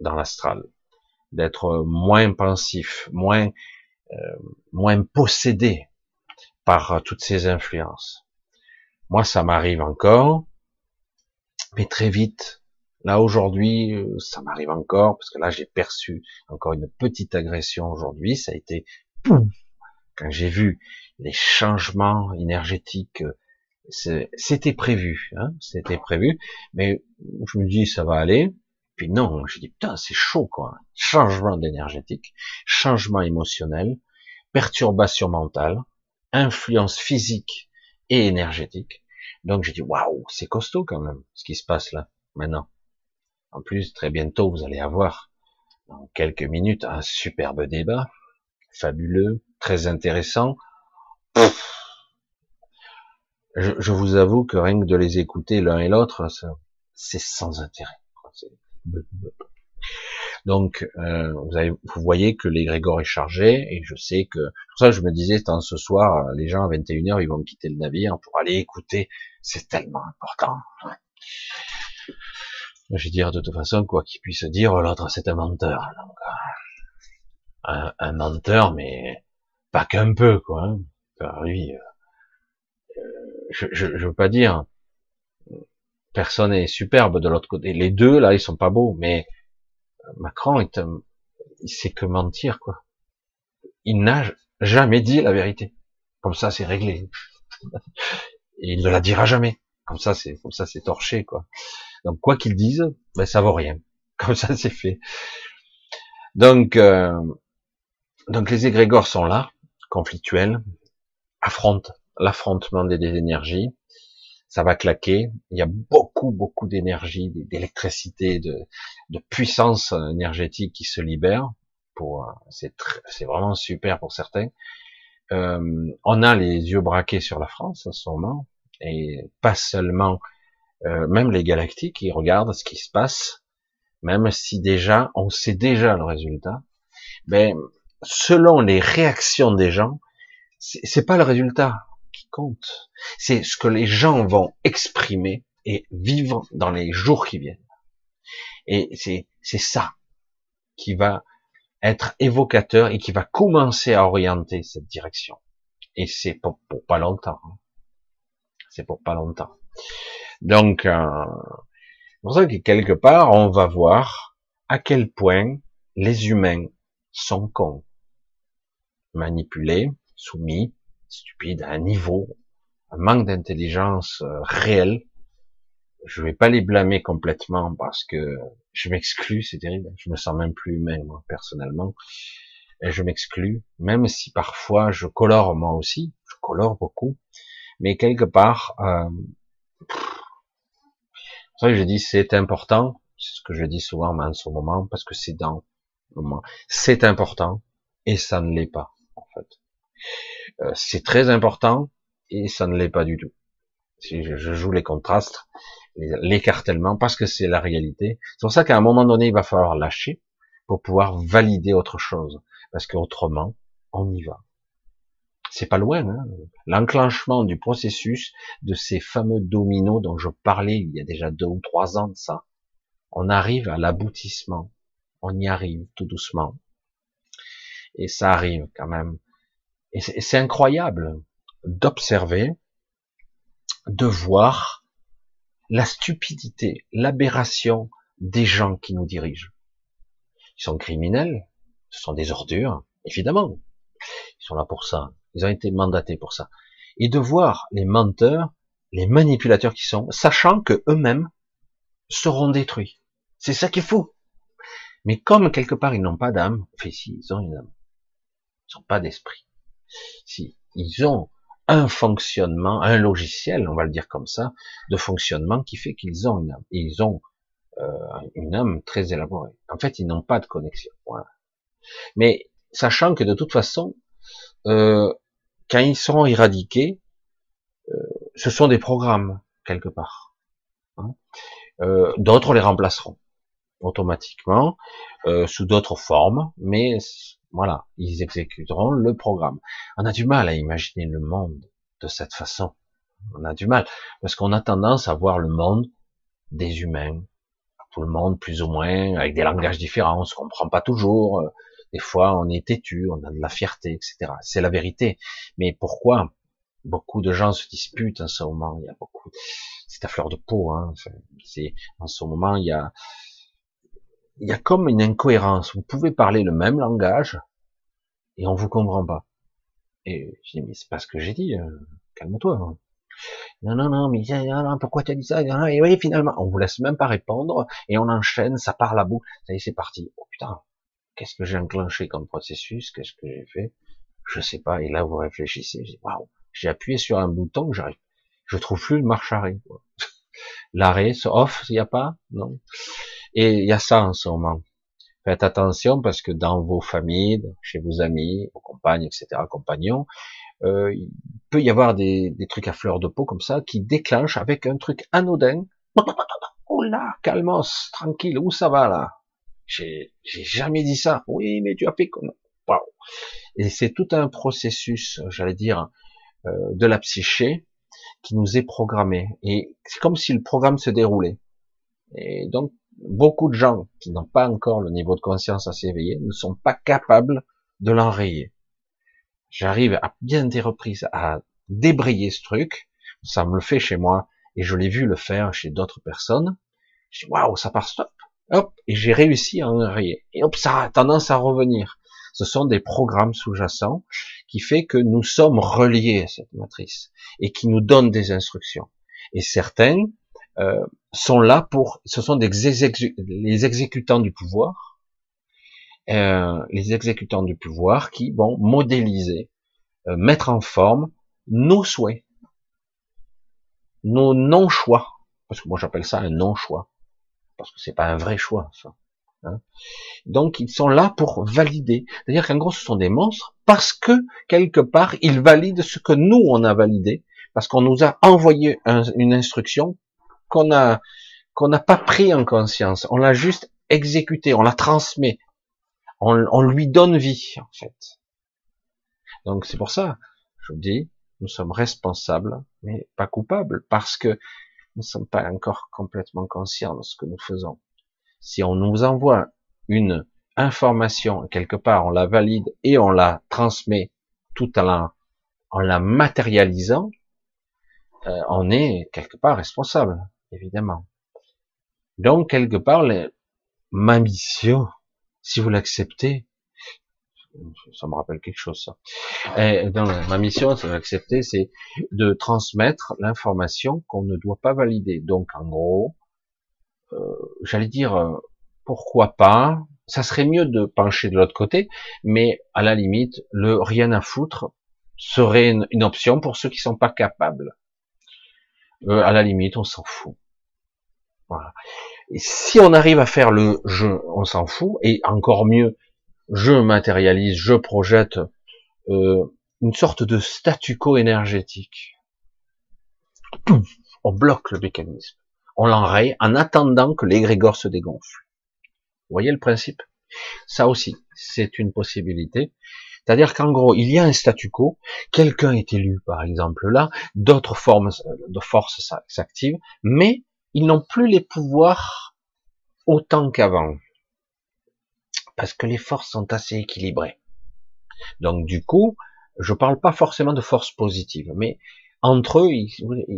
dans l'astral, d'être moins pensif, moins euh, moins possédé par euh, toutes ces influences. Moi, ça m'arrive encore, mais très vite. Là aujourd'hui, euh, ça m'arrive encore parce que là j'ai perçu encore une petite agression aujourd'hui. Ça a été quand j'ai vu les changements énergétiques. C'était prévu, hein, c'était prévu, mais je me dis ça va aller. Puis non, je dis putain c'est chaud quoi. Changement d'énergétique, changement émotionnel, perturbation mentale, influence physique et énergétique. Donc j'ai dit waouh, c'est costaud quand même ce qui se passe là maintenant. En plus, très bientôt, vous allez avoir dans quelques minutes un superbe débat, fabuleux, très intéressant. Je, vous avoue que rien que de les écouter l'un et l'autre, c'est sans intérêt. Donc, euh, vous, voyez que l'égrégore est chargé, et je sais que, pour ça je me disais, tant ce soir, les gens à 21h, ils vont quitter le navire pour aller écouter, c'est tellement important. Je vais dire de toute façon, quoi qu'il puisse dire, l'autre c'est un menteur. Euh, un, menteur, mais pas qu'un peu, quoi. Hein. euh, je, je, veux pas dire, personne est superbe de l'autre côté. Les deux, là, ils sont pas beaux, mais Macron est un, il sait que mentir, quoi. Il n'a jamais dit la vérité. Comme ça, c'est réglé. (laughs) Il ne la dira jamais. Comme ça, c'est, comme ça, c'est torché, quoi. Donc, quoi qu'il dise, ben, ça vaut rien. (laughs) Comme ça, c'est fait. Donc, euh, donc les égrégores sont là, conflictuels, affrontent l'affrontement des énergies, ça va claquer. Il y a beaucoup, beaucoup d'énergie, d'électricité, de, puissance énergétique qui se libère. Euh, c'est, vraiment super pour certains. Euh, on a les yeux braqués sur la France en ce moment, et pas seulement, euh, même les galactiques, ils regardent ce qui se passe, même si déjà, on sait déjà le résultat. Mais selon les réactions des gens, c'est pas le résultat compte. C'est ce que les gens vont exprimer et vivre dans les jours qui viennent. Et c'est, c'est ça qui va être évocateur et qui va commencer à orienter cette direction. Et c'est pour, pas longtemps. Hein. C'est pour pas longtemps. Donc, euh, c'est pour ça que quelque part, on va voir à quel point les humains sont cons, manipulés, soumis, stupide, à un niveau, un manque d'intelligence euh, réel. Je vais pas les blâmer complètement parce que je m'exclus, c'est terrible. Je me sens même plus humain, moi, personnellement. Et je m'exclus, même si parfois je colore moi aussi, je colore beaucoup, mais quelque part, euh, c'est ça que je dis c'est important, c'est ce que je dis souvent en ce moment, parce que c'est dans le moment, c'est important, et ça ne l'est pas, en fait. Euh, c'est très important et ça ne l'est pas du tout. Si je, joue les contrastes, l'écartèlement, parce que c'est la réalité. C'est pour ça qu'à un moment donné, il va falloir lâcher pour pouvoir valider autre chose, parce qu'autrement, on y va. C'est pas loin, hein l'enclenchement du processus de ces fameux dominos dont je parlais il y a déjà deux ou trois ans de ça. On arrive à l'aboutissement, on y arrive tout doucement, et ça arrive quand même et c'est incroyable d'observer, de voir la stupidité, l'aberration des gens qui nous dirigent. Ils sont criminels, ce sont des ordures, évidemment. Ils sont là pour ça. Ils ont été mandatés pour ça. Et de voir les menteurs, les manipulateurs qui sont, sachant que eux-mêmes seront détruits. C'est ça qui est fou. Mais comme quelque part ils n'ont pas d'âme, enfin si, ils ont une âme. Ils n'ont pas d'esprit. Si, ils ont un fonctionnement, un logiciel, on va le dire comme ça, de fonctionnement qui fait qu'ils ont une âme. Et ils ont euh, une âme très élaborée. En fait, ils n'ont pas de connexion. Voilà. Mais sachant que de toute façon, euh, quand ils seront éradiqués, euh, ce sont des programmes quelque part. Hein. Euh, d'autres les remplaceront automatiquement euh, sous d'autres formes, mais voilà, ils exécuteront le programme. On a du mal à imaginer le monde de cette façon. On a du mal parce qu'on a tendance à voir le monde des humains, tout le monde plus ou moins avec des langages différents, on se comprend pas toujours. Euh, des fois, on est têtu, on a de la fierté, etc. C'est la vérité. Mais pourquoi beaucoup de gens se disputent en ce moment? Il y a beaucoup, c'est à fleur de peau. Hein. En ce moment, il y a il y a comme une incohérence. Vous pouvez parler le même langage et on vous comprend pas. Et je dis, mais c'est pas ce que j'ai dit, euh, calme-toi. Non, non, non, mais pourquoi tu as dit ça Et oui, finalement, on vous laisse même pas répondre et on enchaîne, ça part la boue. Ça y est, c'est parti. Oh putain, qu'est-ce que j'ai enclenché comme processus Qu'est-ce que j'ai fait? Je sais pas. Et là, vous réfléchissez. Waouh, j'ai appuyé sur un bouton, j'arrive. Je trouve plus le marche arrêt. L'arrêt, off, il n'y a pas Non? Et il y a ça en ce moment. Faites attention parce que dans vos familles, chez vos amis, vos compagnes, etc., compagnons, euh, il peut y avoir des, des, trucs à fleur de peau comme ça qui déclenchent avec un truc anodin. (laughs) Oh là, calmos, tranquille, où ça va là? J'ai jamais dit ça. Oui, mais tu as fait. Et c'est tout un processus, j'allais dire, euh, de la psyché qui nous est programmé. Et c'est comme si le programme se déroulait. Et donc, beaucoup de gens qui n'ont pas encore le niveau de conscience assez éveillé ne sont pas capables de l'enrayer. J'arrive à bien des reprises à débrayer ce truc, ça me le fait chez moi, et je l'ai vu le faire chez d'autres personnes. Je dis, waouh, ça part stop, hop, et j'ai réussi à enrayer. Et hop, ça a tendance à revenir. Ce sont des programmes sous-jacents qui fait que nous sommes reliés à cette matrice et qui nous donnent des instructions. Et certains euh, sont là pour, ce sont des les exécutants du pouvoir, euh, les exécutants du pouvoir qui vont modéliser, euh, mettre en forme nos souhaits, nos non-choix, parce que moi j'appelle ça un non-choix, parce que c'est pas un vrai choix, ça. Hein. Donc ils sont là pour valider, c'est-à-dire qu'en gros ce sont des monstres parce que quelque part ils valident ce que nous on a validé, parce qu'on nous a envoyé une instruction qu'on a qu'on n'a pas pris en conscience, on l'a juste exécuté, on la transmet, on, on, lui donne vie en fait. Donc c'est pour ça, je vous dis, nous sommes responsables, mais pas coupables, parce que nous ne sommes pas encore complètement conscients de ce que nous faisons. Si on nous envoie une information quelque part, on la valide et on la transmet tout en la, en la matérialisant, euh, on est quelque part responsable évidemment. Donc, quelque part, ma mission, si vous l'acceptez, ça me rappelle quelque chose, ça. Et ma mission, si vous l'acceptez, c'est de transmettre l'information qu'on ne doit pas valider. Donc, en gros, euh, j'allais dire, euh, pourquoi pas, ça serait mieux de pencher de l'autre côté, mais à la limite, le rien à foutre serait une option pour ceux qui sont pas capables. Euh, à la limite, on s'en fout. Voilà. Si on arrive à faire le jeu, on s'en fout, et encore mieux, je matérialise, je projette une sorte de statu quo énergétique. On bloque le mécanisme, on l'enraye en attendant que l'égrégore se dégonfle. Vous voyez le principe? Ça aussi, c'est une possibilité. C'est-à-dire qu'en gros, il y a un statu quo, quelqu'un est élu par exemple là, d'autres formes de forces s'activent, mais ils n'ont plus les pouvoirs autant qu'avant. Parce que les forces sont assez équilibrées. Donc du coup, je parle pas forcément de forces positives, mais entre eux, ils,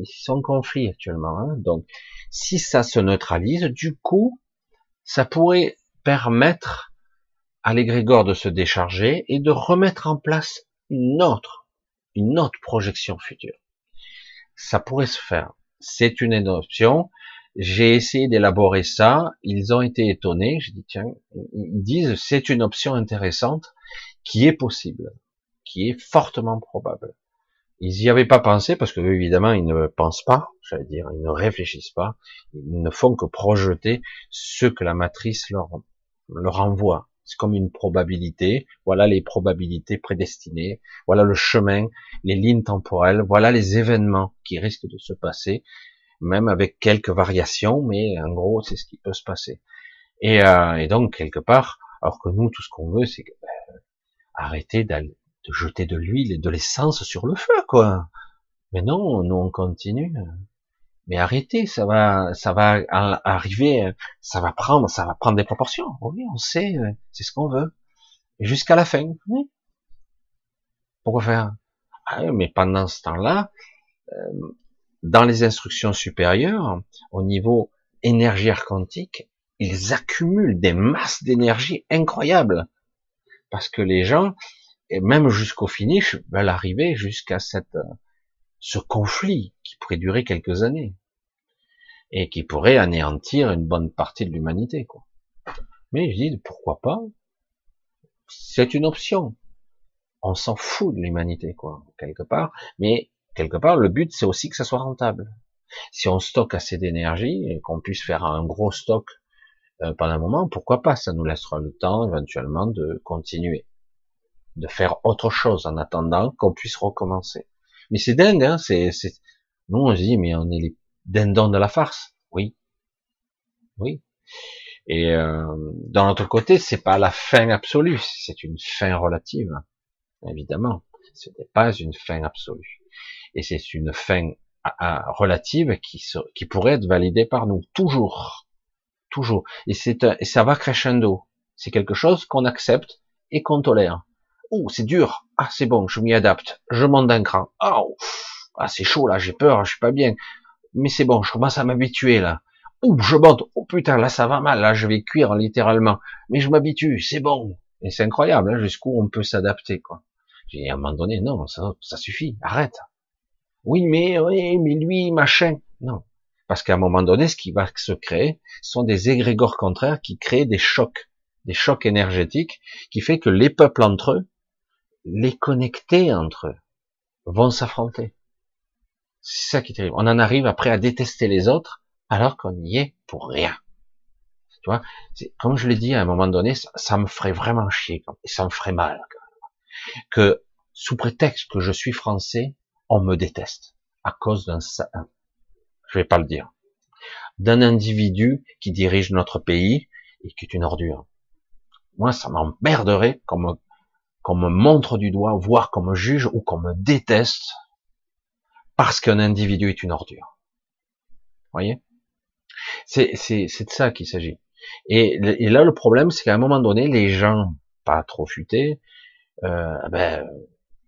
sont en conflit actuellement. Hein. Donc si ça se neutralise, du coup, ça pourrait permettre à l'égrégore de se décharger et de remettre en place une autre, une autre projection future. Ça pourrait se faire. C'est une option. J'ai essayé d'élaborer ça. Ils ont été étonnés. J'ai dit tiens, ils disent c'est une option intéressante qui est possible, qui est fortement probable. Ils n'y avaient pas pensé parce que évidemment ils ne pensent pas, j'allais dire, ils ne réfléchissent pas, ils ne font que projeter ce que la matrice leur leur envoie. C'est comme une probabilité. Voilà les probabilités prédestinées. Voilà le chemin, les lignes temporelles. Voilà les événements qui risquent de se passer, même avec quelques variations, mais en gros c'est ce qui peut se passer. Et, euh, donc quelque part, alors que nous tout ce qu'on veut c'est ben, arrêter d'aller de jeter de l'huile et de l'essence sur le feu, quoi. Mais non, nous on continue. Mais arrêtez, ça va, ça va arriver, ça va prendre, ça va prendre des proportions. Oui, on sait, c'est ce qu'on veut. Jusqu'à la fin. Oui. Pourquoi faire ah, Mais pendant ce temps-là, euh, dans les instructions supérieures, au niveau énergie quantique, ils accumulent des masses d'énergie incroyables. Parce que les gens, et même jusqu'au finish, veulent arriver jusqu'à cette, ce conflit qui pourrait durer quelques années et qui pourrait anéantir une bonne partie de l'humanité. Quoi. Mais je dis pourquoi pas? C'est une option. On s'en fout de l'humanité, quoi, quelque part. Mais quelque part, le but c'est aussi que ça soit rentable. Si on stocke assez d'énergie et qu'on puisse faire un gros stock euh, pendant un moment, pourquoi pas? Ça nous laissera le temps éventuellement de continuer de faire autre chose en attendant qu'on puisse recommencer. Mais c'est dingue, hein, c'est, c'est, nous on se dit, mais on est les dindons de la farce. Oui. Oui. Et euh, d'un autre côté, c'est pas la fin absolue, c'est une fin relative, évidemment. Ce n'est pas une fin absolue. Et c'est une fin relative qui, qui pourrait être validée par nous, toujours. Toujours. Et, c'est, et ça va crescendo. C'est quelque chose qu'on accepte et qu'on tolère. Oh, c'est dur. Ah, c'est bon, je m'y adapte. Je monte d'un cran. Oh, ah, c'est chaud là, j'ai peur, je suis pas bien. Mais c'est bon, je commence à m'habituer là. Oh, je monte. Oh putain, là ça va mal, là je vais cuire littéralement. Mais je m'habitue, c'est bon. Et c'est incroyable, hein, jusqu'où on peut s'adapter quoi. J'ai à un moment donné, non, ça, ça suffit, arrête. Oui, mais oui, mais lui, machin. Non, parce qu'à un moment donné, ce qui va se créer, sont des égrégores contraires qui créent des chocs, des chocs énergétiques, qui fait que les peuples entre eux les connecter entre eux vont s'affronter. C'est ça qui est terrible. On en arrive après à détester les autres alors qu'on y est pour rien. Tu vois, comme je l'ai dit à un moment donné, ça, me ferait vraiment chier ça me ferait mal que sous prétexte que je suis français, on me déteste à cause d'un, je vais pas le dire, d'un individu qui dirige notre pays et qui est une ordure. Moi, ça m'emmerderait comme qu'on me montre du doigt, voire qu'on me juge ou qu'on me déteste parce qu'un individu est une ordure. Vous voyez? C'est de ça qu'il s'agit. Et, là, le problème, c'est qu'à un moment donné, les gens pas trop futés, euh, ben,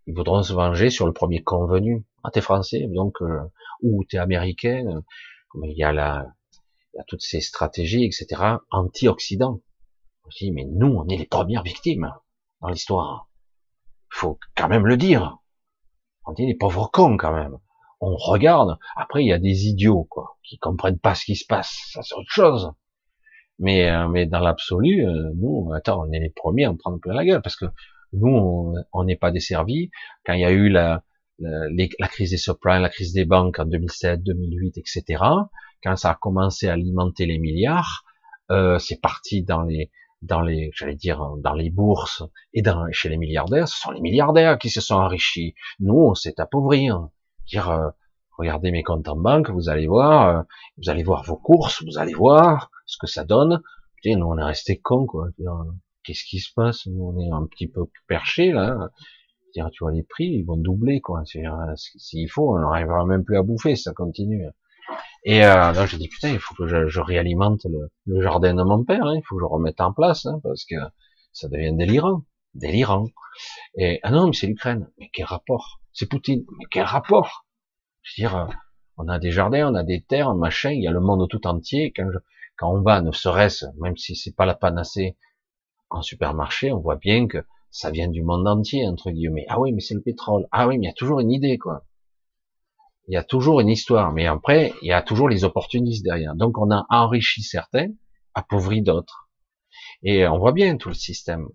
ils voudront se venger sur le premier convenu. Ah, t'es français, donc, euh, ou t'es américain. Il y a la, il y a toutes ces stratégies, etc., anti-Occident. Dis, mais nous, on est les premières victimes dans l'histoire. Faut quand même le dire. On dit les pauvres cons quand même. On regarde. Après, il y a des idiots quoi, qui comprennent pas ce qui se passe. Ça c'est autre chose. Mais euh, mais dans l'absolu, euh, nous, attends, on est les premiers à en prendre plein la gueule parce que nous, on n'est pas desservis. Quand il y a eu la, la, la, crise des subprimes, la crise des banques en 2007, 2008, etc. Quand ça a commencé à alimenter les milliards, euh, c'est parti dans les dans les, j'allais dire, dans les bourses et dans, chez les milliardaires, ce sont les milliardaires qui se sont enrichis. Nous, on s'est appauvris. Hein. Dire, euh, regardez mes comptes en banque, vous allez voir, euh, vous allez voir vos courses, vous allez voir ce que ça donne. Putain, nous, on est resté cons, quoi. Qu'est-ce qui se passe? Nous, on est un petit peu perché là. Dire, tu vois, les prix, ils vont doubler, quoi. S'il faut, on n'arrivera même plus à bouffer, ça continue. Et euh, là, j'ai dit putain, il faut que je, je réalimente le, le, jardin de mon père, hein, il faut que je remette en place, hein, parce que ça devient délirant, délirant. Et ah non, mais c'est l'Ukraine. Mais quel rapport? C'est Poutine. Mais quel rapport? Je veux dire, euh, on a des jardins, on a des terres, machin. Il y a le monde tout entier. Quand Quand on va, ne serait-ce, même si c'est pas la panacée, en supermarché, on voit bien que ça vient du monde entier, entre guillemets. Ah oui, mais c'est le pétrole. Ah oui, mais il y a toujours une idée, quoi. Il y a toujours une histoire. Mais après, il y a toujours les opportunistes derrière. Donc on a enrichi certains, appauvri d'autres. Et on voit bien tout le système.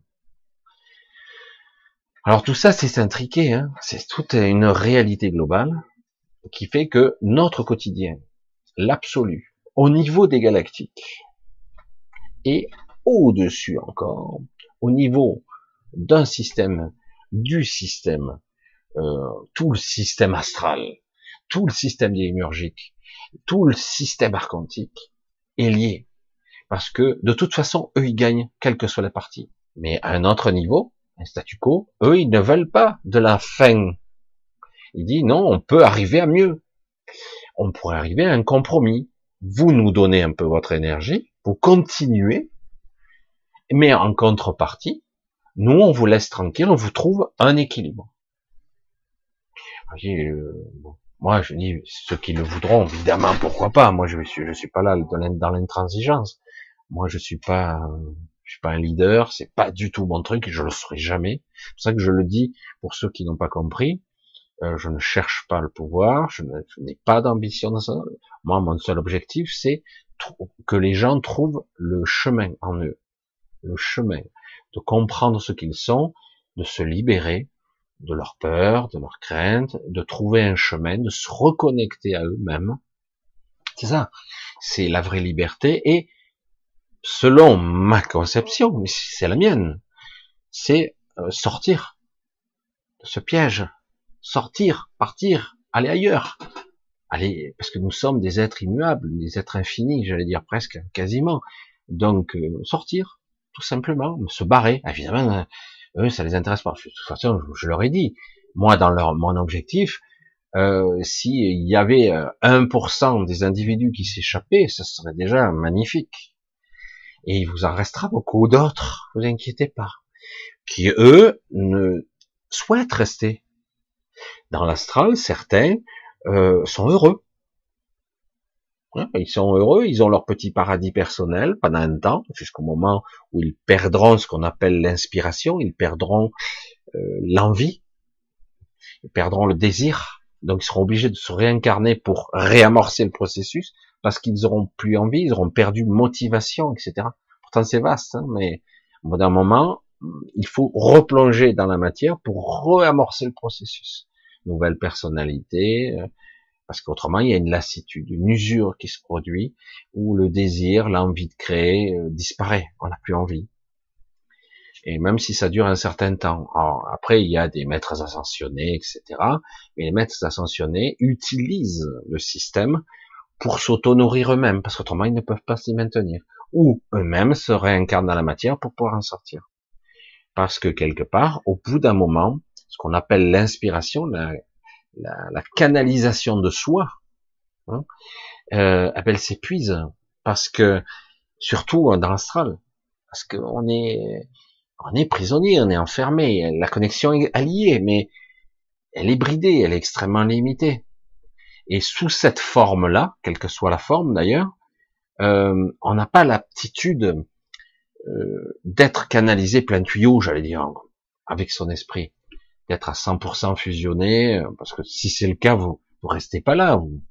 Alors tout ça, c'est intriqué. Hein c'est toute une réalité globale qui fait que notre quotidien, l'absolu, au niveau des galactiques, et au-dessus encore, au niveau d'un système, du système, euh, tout le système astral, tout le système démiurgique, tout le système archontique est lié. Parce que de toute façon, eux, ils gagnent, quelle que soit la partie. Mais à un autre niveau, un statu quo, eux, ils ne veulent pas de la fin. Il dit non, on peut arriver à mieux. On pourrait arriver à un compromis. Vous nous donnez un peu votre énergie, vous continuez, mais en contrepartie, nous, on vous laisse tranquille, on vous trouve un équilibre. Euh, moi, je dis, ceux qui le voudront, évidemment, pourquoi pas? Moi, je suis, je suis pas là dans l'intransigeance. Moi, je suis pas, je suis pas un leader. C'est pas du tout mon truc. Je le serai jamais. C'est pour ça que je le dis pour ceux qui n'ont pas compris. Euh, je ne cherche pas le pouvoir. Je n'ai pas d'ambition dans ça. Moi, mon seul objectif, c'est que les gens trouvent le chemin en eux, le chemin de comprendre ce qu'ils sont, de se libérer de leur peur, de leurs craintes, de trouver un chemin, de se reconnecter à eux-mêmes. C'est ça, c'est la vraie liberté et selon ma conception, mais c'est la mienne, c'est euh, sortir de ce piège, sortir, partir, aller ailleurs, aller parce que nous sommes des êtres immuables, des êtres infinis, j'allais dire presque, quasiment. Donc euh, sortir, tout simplement, se barrer. Évidemment, euh, eux, ça les intéresse pas. De toute façon, je, leur ai dit, moi, dans leur, mon objectif, euh, s'il y avait 1% euh, des individus qui s'échappaient, ce serait déjà magnifique. Et il vous en restera beaucoup d'autres, vous inquiétez pas, qui eux ne souhaitent rester. Dans l'astral, certains euh, sont heureux. Ils sont heureux, ils ont leur petit paradis personnel pendant un temps, jusqu'au moment où ils perdront ce qu'on appelle l'inspiration, ils perdront euh, l'envie, ils perdront le désir, donc ils seront obligés de se réincarner pour réamorcer le processus, parce qu'ils auront plus envie, ils auront perdu motivation, etc. Pourtant c'est vaste, hein, mais au bout d'un moment, il faut replonger dans la matière pour réamorcer le processus. Nouvelle personnalité, euh, parce qu'autrement il y a une lassitude, une usure qui se produit, où le désir, l'envie de créer euh, disparaît, on n'a plus envie. Et même si ça dure un certain temps. après, il y a des maîtres ascensionnés, etc. Mais les maîtres ascensionnés utilisent le système pour s'auto-nourrir eux-mêmes, parce qu'autrement ils ne peuvent pas s'y maintenir. Ou eux-mêmes se réincarnent dans la matière pour pouvoir en sortir. Parce que quelque part, au bout d'un moment, ce qu'on appelle l'inspiration, la, canalisation de soi, hein, euh, elle s'épuise parce que surtout dans l'astral, parce qu'on est on est prisonnier, on est enfermé, la connexion est alliée, mais elle est bridée, elle est extrêmement limitée. Et sous cette forme-là, quelle que soit la forme d'ailleurs, euh, on n'a pas l'aptitude euh, d'être canalisé plein tuyau, j'allais dire, avec son esprit d'être à 100% fusionné, euh, parce que si c'est le cas, vous vous restez pas là, vous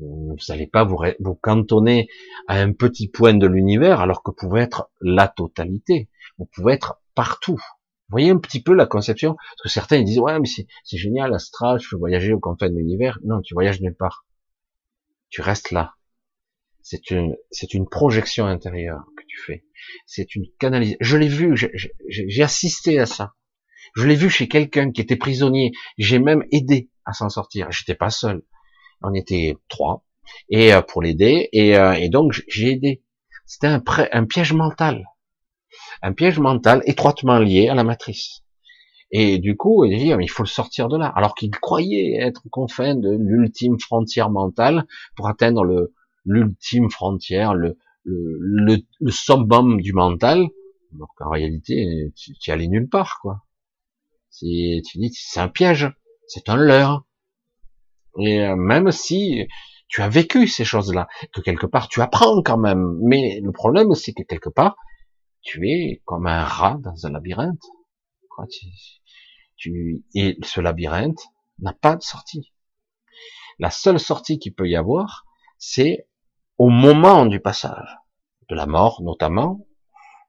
vous n'allez pas vous, vous cantonner à un petit point de l'univers, alors que vous pouvez être la totalité, vous pouvez être partout. Vous voyez un petit peu la conception? Parce que certains ils disent ouais mais c'est génial, astral, je peux voyager aux confins de l'univers. Non, tu voyages nulle part. Tu restes là. C'est une c'est une projection intérieure que tu fais. C'est une canalisation. Je l'ai vu, j'ai assisté à ça. Je l'ai vu chez quelqu'un qui était prisonnier. J'ai même aidé à s'en sortir. J'étais pas seul. On était trois et euh, pour l'aider et, euh, et, donc j'ai aidé. C'était un, un piège mental, un piège mental étroitement lié à la matrice. Et du coup, il dit, il faut le sortir de là. Alors qu'il croyait être confin de l'ultime frontière mentale pour atteindre le l'ultime frontière, le, le, le, summum du mental. Donc en réalité, tu, tu allais nulle part, quoi. Tu dis c'est un piège, c'est un leurre. Et euh, même si tu as vécu ces choses-là, que quelque part tu apprends quand même. Mais le problème, c'est que quelque part, tu es comme un rat dans un labyrinthe. Tu, et ce labyrinthe n'a pas de sortie. La seule sortie qu'il peut y avoir, c'est au moment du passage, de la mort notamment,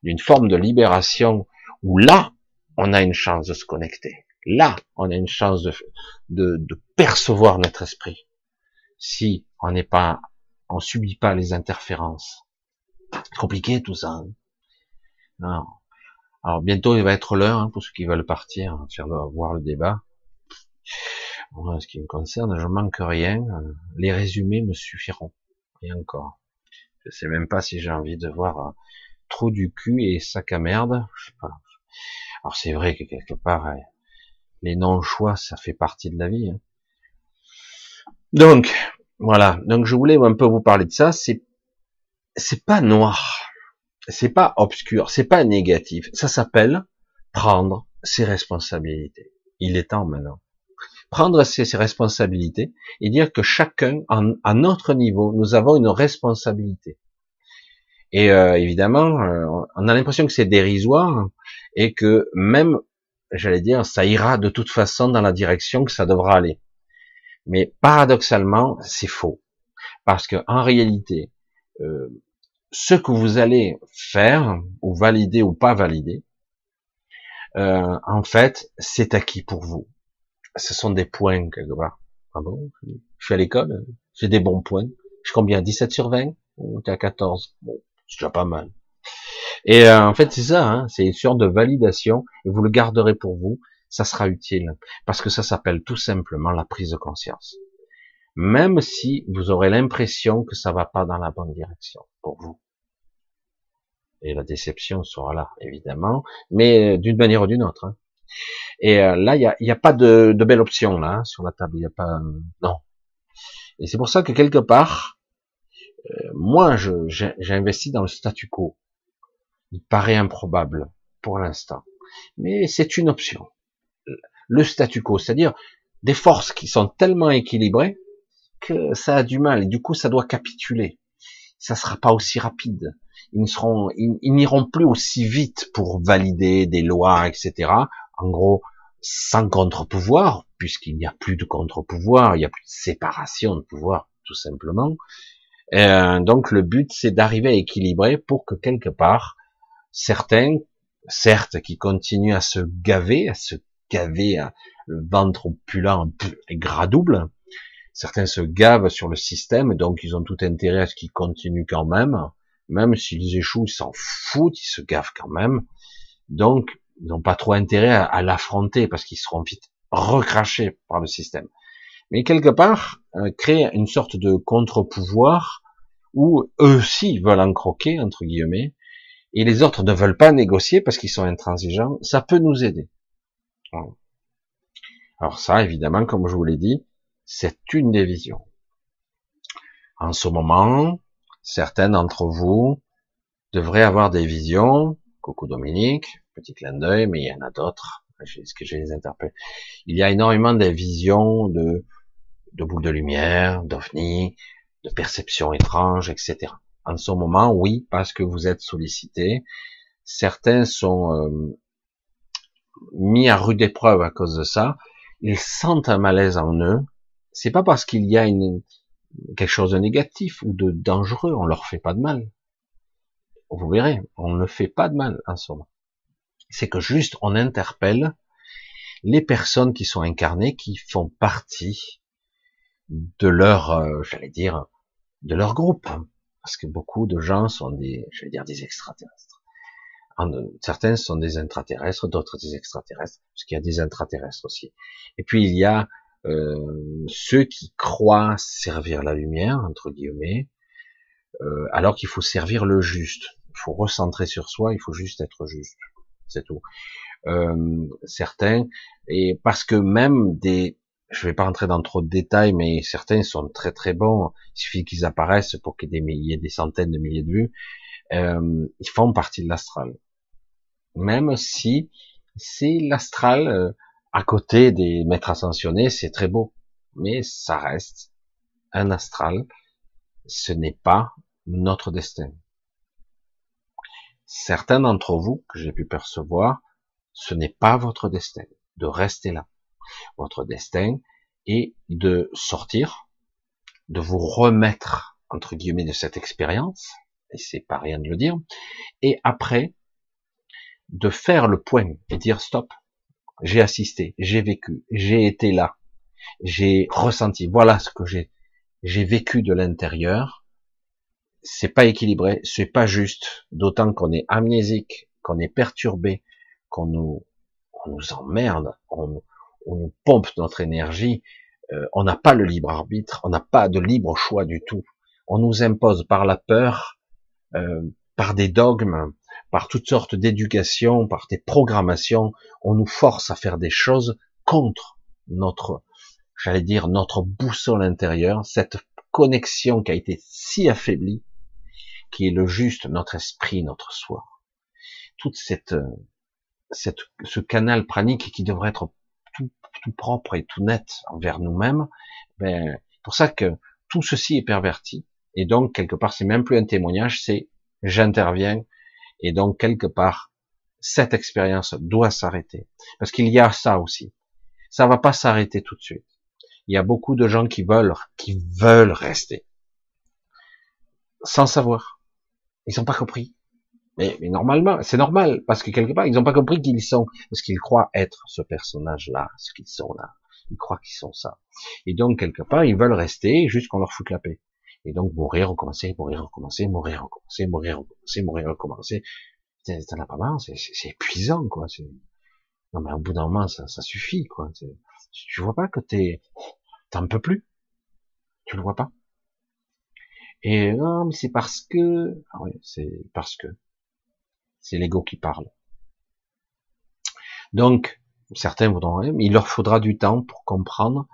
d'une forme de libération où là, on a une chance de se connecter. Là, on a une chance de, percevoir notre esprit. Si on n'est pas, on subit pas les interférences. Compliqué tout ça. Hein. Alors bientôt il va être l'heure hein, pour ceux qui veulent partir, hein, faire voir le débat. en ce qui me concerne, je manque rien. Les résumés me suffiront. Et encore. Je sais même pas si j'ai envie de voir euh, trop du cul et sac à merde. Je sais pas. Alors c'est vrai que quelque part, euh, les non-choix, ça fait partie de la vie. Hein. Donc, voilà. Donc je voulais un peu vous parler de ça. C'est, c'est pas noir. C'est pas obscur. C'est pas négatif. Ça s'appelle prendre ses responsabilités. Il est temps maintenant. Prendre ses, responsabilités et dire que chacun, à notre niveau, nous avons une responsabilité. Et euh, évidemment, euh, on a l'impression que c'est dérisoire et que même j'allais dire, ça ira de toute façon dans la direction que ça devra aller. Mais paradoxalement, c'est faux. Parce que en réalité, euh, ce que vous allez faire, ou valider ou pas valider, euh, en fait, c'est acquis pour vous. Ce sont des points quelque part. Ah bon? Je suis à l'école, j'ai des bons points. Je suis combien? 17 sur 20 Ou t'es à 14 Bon, c'est déjà pas mal. Et euh, en fait, c'est ça, hein, c'est une sorte de validation, et vous le garderez pour vous, ça sera utile, parce que ça s'appelle tout simplement la prise de conscience. Même si vous aurez l'impression que ça va pas dans la bonne direction pour vous. Et la déception sera là, évidemment, mais euh, d'une manière ou d'une autre. Hein. Et euh, là, il n'y a, y a, pas de, de, belle option là hein, sur la table. Il n'y a pas, non. Et c'est pour ça que quelque part, moi, j'ai investi dans le statu quo il paraît improbable pour l'instant. Mais c'est une option. Le statu quo, c'est-à-dire des forces qui sont tellement équilibrées que ça a du mal et du coup ça doit capituler. Ça sera pas aussi rapide. Ils ne seront, ils, n'iront plus aussi vite pour valider des lois, etc. En gros, sans contre-pouvoir, puisqu'il n'y a plus de contre-pouvoir, il n'y a plus de séparation de pouvoir, tout simplement. Euh, donc le but, c'est d'arriver à équilibrer pour que quelque part, certains, certes, qui continuent à se gaver, à se gaver, à, le ventre opulent, gras double. Certains se gavent sur le système, donc ils ont tout intérêt à ce qu'ils continuent quand même. Même s'ils échouent, ils s'en foutent, ils se gavent quand même. Donc, ils n'ont pas trop intérêt à, l'affronter parce qu'ils seront vite recrachés par le système. Mais quelque part, euh, créer une sorte de contre-pouvoir où eux aussi veulent en croquer, entre guillemets, et les autres ne veulent pas négocier parce qu'ils sont intransigeants, ça peut nous aider. Alors ça, évidemment, comme je vous l'ai dit, c'est une des visions. En ce moment, certains d'entre vous devraient avoir des visions. Coucou Dominique, petit clin d'œil, mais il y en a d'autres. ce que je les interpelle. Il y a énormément de visions de, de boules de lumière, d'ovnis, de perceptions étranges, etc en ce moment, oui, parce que vous êtes sollicité. Certains sont euh, mis à rude épreuve à cause de ça. Ils sentent un malaise en eux. C'est pas parce qu'il y a une, quelque chose de négatif ou de dangereux, on leur fait pas de mal. Vous verrez, on ne fait pas de mal en ce moment. C'est que juste on interpelle les personnes qui sont incarnées, qui font partie de leur, euh, j'allais dire, de leur groupe parce que beaucoup de gens sont des, je vais dire, des extraterrestres. certains sont des intraterrestres, d'autres des extraterrestres, parce qu'il y a des intraterrestres aussi. Et puis il y a euh, ceux qui croient servir la lumière, entre guillemets, euh, alors qu'il faut servir le juste. Il faut recentrer sur soi, il faut juste être juste. C'est tout. Euh, certains, et parce que même des je vais pas rentrer dans trop de détails, mais certains sont très très bons. Il suffit qu'ils apparaissent pour qu'il y ait des centaines de milliers de vues. Euh, ils font partie de l'astral. Même si c'est l'astral euh, à côté des maîtres ascensionnés, c'est très beau, mais ça reste un astral, ce n'est pas notre destin. Certains d'entre vous, que j'ai pu percevoir, ce n'est pas votre destin de rester là. Votre destin est de sortir, de vous remettre, entre guillemets, de cette expérience, et c'est pas rien de le dire, et après, de faire le point et dire stop, j'ai assisté, j'ai vécu, j'ai été là, j'ai ressenti, voilà ce que j'ai, j'ai vécu de l'intérieur, c'est pas équilibré, c'est pas juste, d'autant qu'on est amnésique, qu'on est perturbé, qu'on nous, on nous emmerde, on, on nous pompe notre énergie, euh, on n'a pas le libre arbitre, on n'a pas de libre choix du tout. On nous impose par la peur, euh, par des dogmes, par toutes sortes d'éducations, par des programmations, on nous force à faire des choses contre notre, j'allais dire, notre boussole intérieure, cette connexion qui a été si affaiblie, qui est le juste, notre esprit, notre soi. Toute cette, cette ce canal pranique qui devrait être tout, propre et tout net envers nous-mêmes, ben, pour ça que tout ceci est perverti. Et donc, quelque part, c'est même plus un témoignage, c'est j'interviens. Et donc, quelque part, cette expérience doit s'arrêter. Parce qu'il y a ça aussi. Ça va pas s'arrêter tout de suite. Il y a beaucoup de gens qui veulent, qui veulent rester. Sans savoir. Ils n'ont pas compris. Mais, mais normalement, c'est normal, parce que quelque part, ils n'ont pas compris qu'ils sont, parce qu'ils croient être ce personnage-là, ce qu'ils sont là. Ils croient qu'ils sont ça. Et donc, quelque part, ils veulent rester jusqu'on leur fout la paix. Et donc, mourir, recommencer, mourir, recommencer, mourir, recommencer, mourir, recommencer, mourir, recommencer. T'en as pas marre, c'est épuisant, quoi. Non, mais au bout d'un moment, ça, ça suffit, quoi. Tu vois pas que t'es, t'en peux plus. Tu le vois pas. Et non, mais c'est parce que, ah oui, c'est parce que. C'est l'ego qui parle. Donc, certains voudront, mais il leur faudra du temps pour comprendre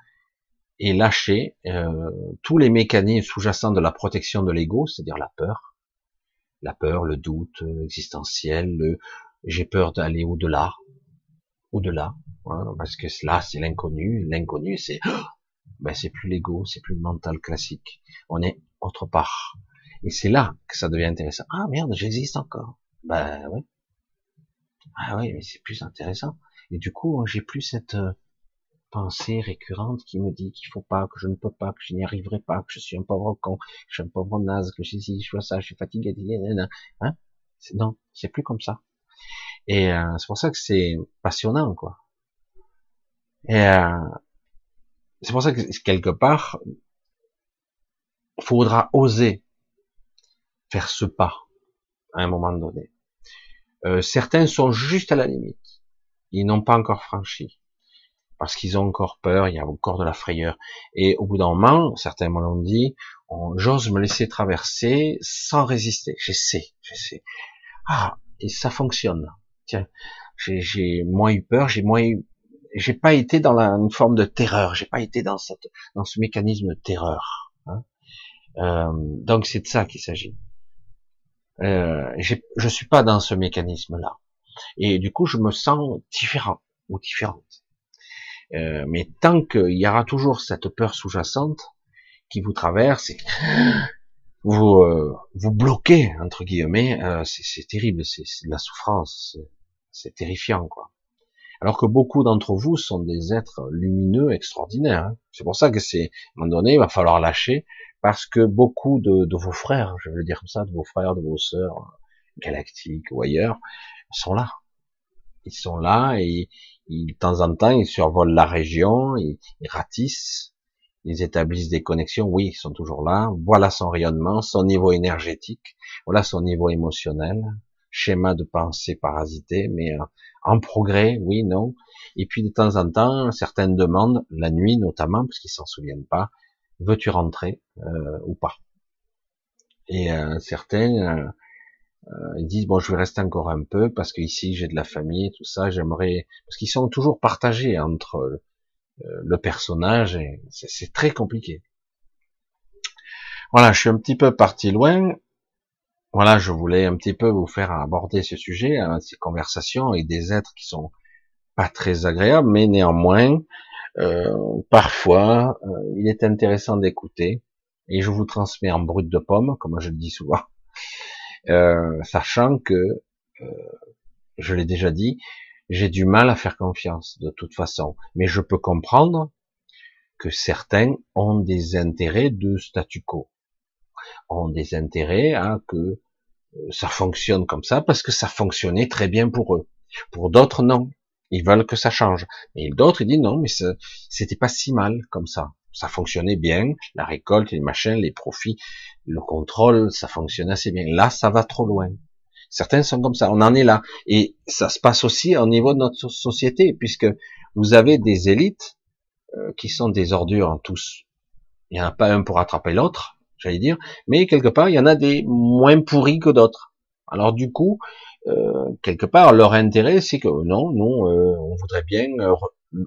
et lâcher euh, tous les mécanismes sous-jacents de la protection de l'ego, c'est-à-dire la peur, la peur, le doute existentiel, le j'ai peur d'aller au-delà, au-delà, hein, parce que là c'est l'inconnu, l'inconnu c'est (gasps) ben c'est plus l'ego, c'est plus le mental classique, on est autre part, et c'est là que ça devient intéressant. Ah merde, j'existe encore. Ben oui. Ah oui, mais c'est plus intéressant. Et du coup, j'ai plus cette euh, pensée récurrente qui me dit qu'il faut pas, que je ne peux pas, que je n'y arriverai pas, que je suis un pauvre con, que je suis un pauvre naze, que je suis, je vois ça, je suis fatigué, hein? Non, c'est plus comme ça. Et euh, c'est pour ça que c'est passionnant, quoi. Et euh, c'est pour ça que quelque part, faudra oser faire ce pas à un moment donné. Euh, certains sont juste à la limite. Ils n'ont pas encore franchi parce qu'ils ont encore peur, il y a encore de la frayeur. Et au bout d'un moment, certains me l'ont dit, j'ose me laisser traverser sans résister. J'essaie, j'essaie. Ah, et ça fonctionne. Tiens, j'ai moins eu peur, j'ai moins eu, j'ai pas été dans la, une forme de terreur, j'ai pas été dans cette, dans ce mécanisme de terreur. Hein. Euh, donc c'est de ça qu'il s'agit. Euh, je suis pas dans ce mécanisme-là. Et du coup, je me sens différent ou différente. Euh, mais tant qu'il y aura toujours cette peur sous-jacente qui vous traverse, et (gasps) vous euh, vous bloquez entre guillemets, euh, c'est terrible, c'est de la souffrance, c'est terrifiant quoi. Alors que beaucoup d'entre vous sont des êtres lumineux, extraordinaires. Hein. C'est pour ça que c'est à un moment donné, il va falloir lâcher, parce que beaucoup de, vos frères, je veux dire comme ça, de vos frères, de vos sœurs galactiques ou ailleurs, sont là. Ils sont là et de temps en temps, ils survolent la région, ils, ratissent, ils établissent des connexions. Oui, ils sont toujours là. Voilà son rayonnement, son niveau énergétique, voilà son niveau émotionnel, schéma de pensée parasité, mais euh, en progrès, oui, non. Et puis de temps en temps, certaines demandent, la nuit notamment, parce qu'ils s'en souviennent pas, veux-tu rentrer euh, ou pas? Et euh, euh, ils disent bon, je vais rester encore un peu parce que ici j'ai de la famille, tout ça. J'aimerais parce qu'ils sont toujours partagés entre euh, le personnage et c'est très compliqué. Voilà, je suis un petit peu parti loin. Voilà, je voulais un petit peu vous faire aborder ce sujet, hein, ces conversations avec des êtres qui sont pas très agréables, mais néanmoins, euh, parfois, il est intéressant d'écouter et je vous transmets en brut de pomme, comme je le dis souvent, (laughs) euh, sachant que, euh, je l'ai déjà dit, j'ai du mal à faire confiance de toute façon, mais je peux comprendre que certains ont des intérêts de statu quo, ont des intérêts à que euh, ça fonctionne comme ça parce que ça fonctionnait très bien pour eux. Pour d'autres, non. Ils veulent que ça change. Mais d'autres, ils disent non, mais c'était pas si mal comme ça. Ça fonctionnait bien, la récolte, les machins, les profits, le contrôle, ça fonctionne assez bien. Là, ça va trop loin. Certains sont comme ça. On en est là. Et ça se passe aussi au niveau de notre société, puisque vous avez des élites euh, qui sont des ordures en tous. Il n'y en a pas un pour attraper l'autre, j'allais dire, mais quelque part, il y en a des moins pourris que d'autres. Alors du coup, euh, quelque part, leur intérêt, c'est que non, non, euh, on voudrait bien euh,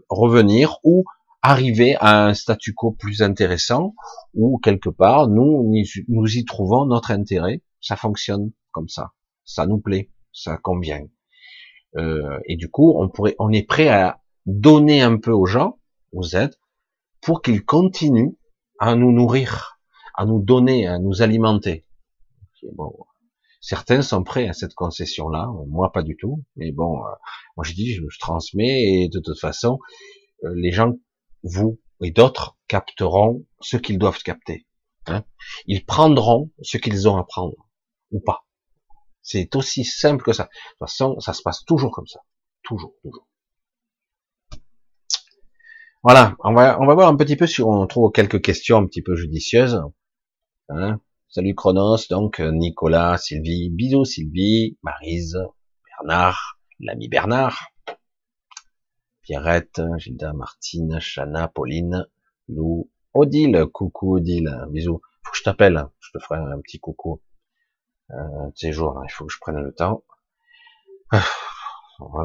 revenir ou arriver à un statu quo plus intéressant, ou quelque part, nous, nous y trouvons notre intérêt. Ça fonctionne comme ça, ça nous plaît, ça convient. et du coup, on pourrait, on est prêt à donner un peu aux gens, aux aides, pour qu'ils continuent à nous nourrir, à nous donner, à nous alimenter. Bon, Certains sont prêts à cette concession-là, moi pas du tout. Mais bon, euh, moi je dis, je, transmets et de toute façon, euh, les gens, vous et d'autres, capteront ce qu'ils doivent capter. Hein. Ils prendront ce qu'ils ont à prendre ou pas. C'est aussi simple que ça. De toute façon, ça se passe toujours comme ça, toujours, toujours. Voilà, on va on va voir un petit peu si on trouve quelques questions un petit peu judicieuses. Hein. Salut Chronos, donc euh, Nicolas, Sylvie, bisous Sylvie, Marise, Bernard, l'ami Bernard, Pierrette, Gilda, Martine, Chana, Pauline, Lou, Odile, coucou Odile, bisous. Faut que je t'appelle, je te ferai un petit coucou. Euh, ces jours, il faut que je prenne le temps. Ah,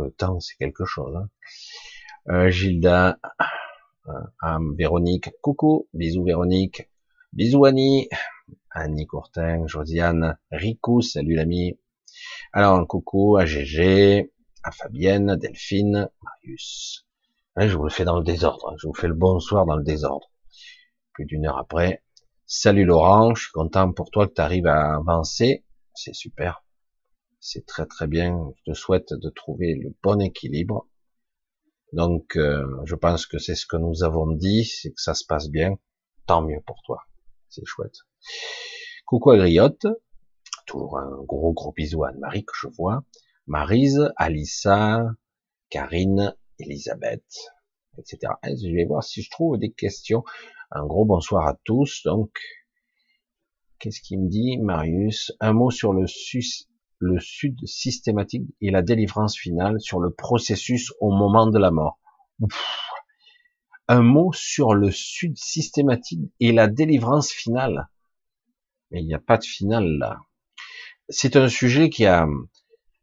le temps, c'est quelque chose. Hein. Euh, Gilda, euh, Véronique, coucou, bisous Véronique, bisous Annie, Annie Courtin, Josiane, Rico, salut l'ami. Alors, coucou à GG, à Fabienne, Delphine, Marius. je vous le fais dans le désordre, hein. je vous fais le bonsoir dans le désordre. Plus d'une heure après. Salut Laurent, je suis content pour toi que tu arrives à avancer. C'est super. C'est très très bien. Je te souhaite de trouver le bon équilibre. Donc, euh, je pense que c'est ce que nous avons dit, c'est que ça se passe bien. Tant mieux pour toi. C'est chouette. Coucou à Griotte. Toujours un gros gros bisou à Anne-Marie que je vois. Marise, Alissa, Karine, Elisabeth, etc. Je vais voir si je trouve des questions. Un gros bonsoir à tous. Donc, qu'est-ce qu'il me dit, Marius? Un mot sur le, le sud systématique et la délivrance finale sur le processus au moment de la mort. Un mot sur le sud systématique et la délivrance finale. Mais il n'y a pas de finale là. C'est un sujet qui a...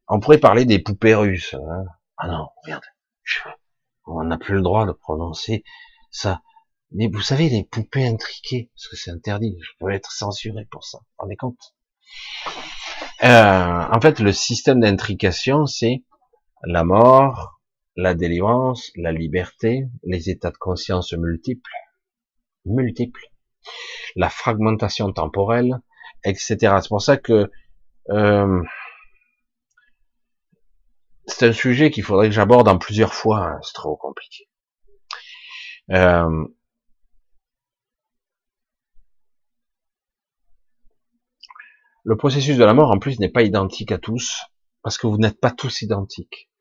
On pourrait parler des poupées russes. Hein. Ah non, regarde. On n'a plus le droit de prononcer ça. Mais vous savez, les poupées intriquées, parce que c'est interdit, je peux être censuré pour ça. Vous vous rendez compte? Euh, En fait, le système d'intrication, c'est la mort, la délivrance, la liberté, les états de conscience multiples, multiples, la fragmentation temporelle, etc. C'est pour ça que euh, c'est un sujet qu'il faudrait que j'aborde en plusieurs fois. Hein, c'est trop compliqué. Euh, le processus de la mort, en plus, n'est pas identique à tous, parce que vous n'êtes pas tous identiques.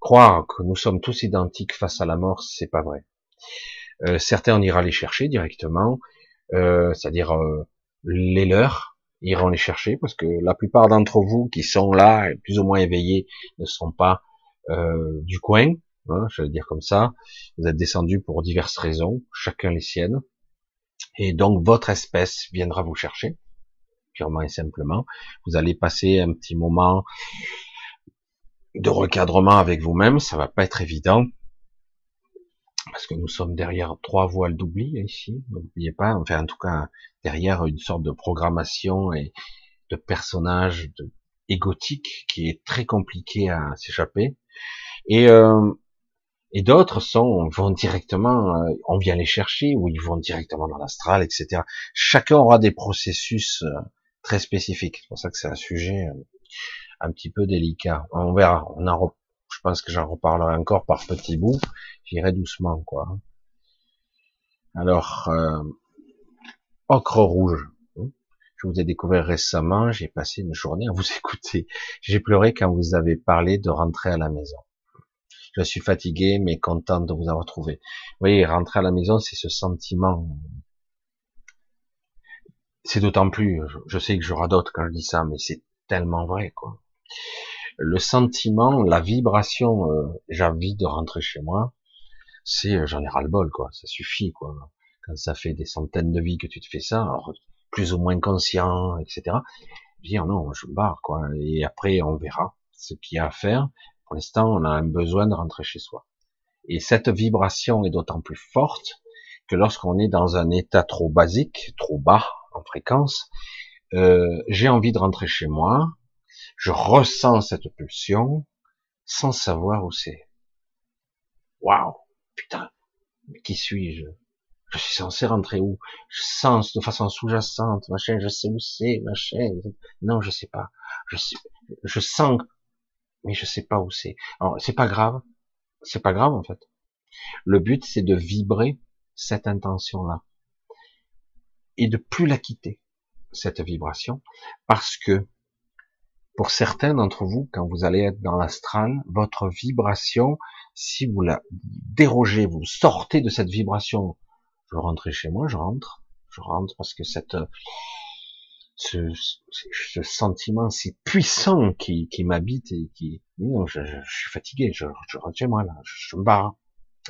Croire que nous sommes tous identiques face à la mort, c'est pas vrai. Euh, certains, on ira les chercher directement, euh, c'est-à-dire euh, les leurs iront les chercher parce que la plupart d'entre vous qui sont là, plus ou moins éveillés, ne sont pas du coin, hein, je vais dire comme ça. Vous êtes descendus pour diverses raisons, chacun les siennes, et donc votre espèce viendra vous chercher, purement et simplement. Vous allez passer un petit moment de recadrement avec vous-même, ça va pas être évident parce que nous sommes derrière trois voiles d'oubli ici, n'oubliez pas, enfin en tout cas derrière une sorte de programmation et de personnage égotique qui est très compliqué à s'échapper. Et euh, Et d'autres sont vont directement, euh, on vient les chercher, ou ils vont directement dans l'astral, etc. Chacun aura des processus euh, très spécifiques. C'est pour ça que c'est un sujet un petit peu délicat. On verra. On en, je pense que j'en reparlerai encore par petits bouts. J'irai doucement, quoi. Alors, euh, ocre rouge. Je vous ai découvert récemment. J'ai passé une journée à vous (laughs) écouter. J'ai pleuré quand vous avez parlé de rentrer à la maison. Je suis fatigué, mais content de vous avoir trouvé. Vous voyez, rentrer à la maison, c'est ce sentiment. C'est d'autant plus, je sais que j'aurai d'autres quand je dis ça, mais c'est tellement vrai, quoi. Le sentiment, la vibration, euh, j'ai envie de rentrer chez moi, c'est, euh, j'en ai ras le bol, quoi. Ça suffit, quoi. Quand ça fait des centaines de vies que tu te fais ça, plus ou moins conscient, etc. Dire non, je me barre, quoi. Et après, on verra ce qu'il y a à faire. Pour l'instant, on a un besoin de rentrer chez soi. Et cette vibration est d'autant plus forte que lorsqu'on est dans un état trop basique, trop bas en fréquence, euh, j'ai envie de rentrer chez moi, je ressens cette pulsion sans savoir où c'est. Waouh, putain, mais qui suis-je? Je suis censé rentrer où? Je sens de façon sous-jacente, machin, je sais où c'est, machin. Non, je sais pas. Je je sens mais je sais pas où c'est. C'est pas grave. C'est pas grave, en fait. Le but, c'est de vibrer cette intention-là. Et de plus la quitter, cette vibration. Parce que, pour certains d'entre vous, quand vous allez être dans l'astral, votre vibration, si vous la dérogez, vous sortez de cette vibration, je rentre chez moi, je rentre, je rentre parce que cette, ce, ce, sentiment si puissant qui, qui m'habite et qui, je, je, suis fatigué, je, rentre chez moi là, je, me barre.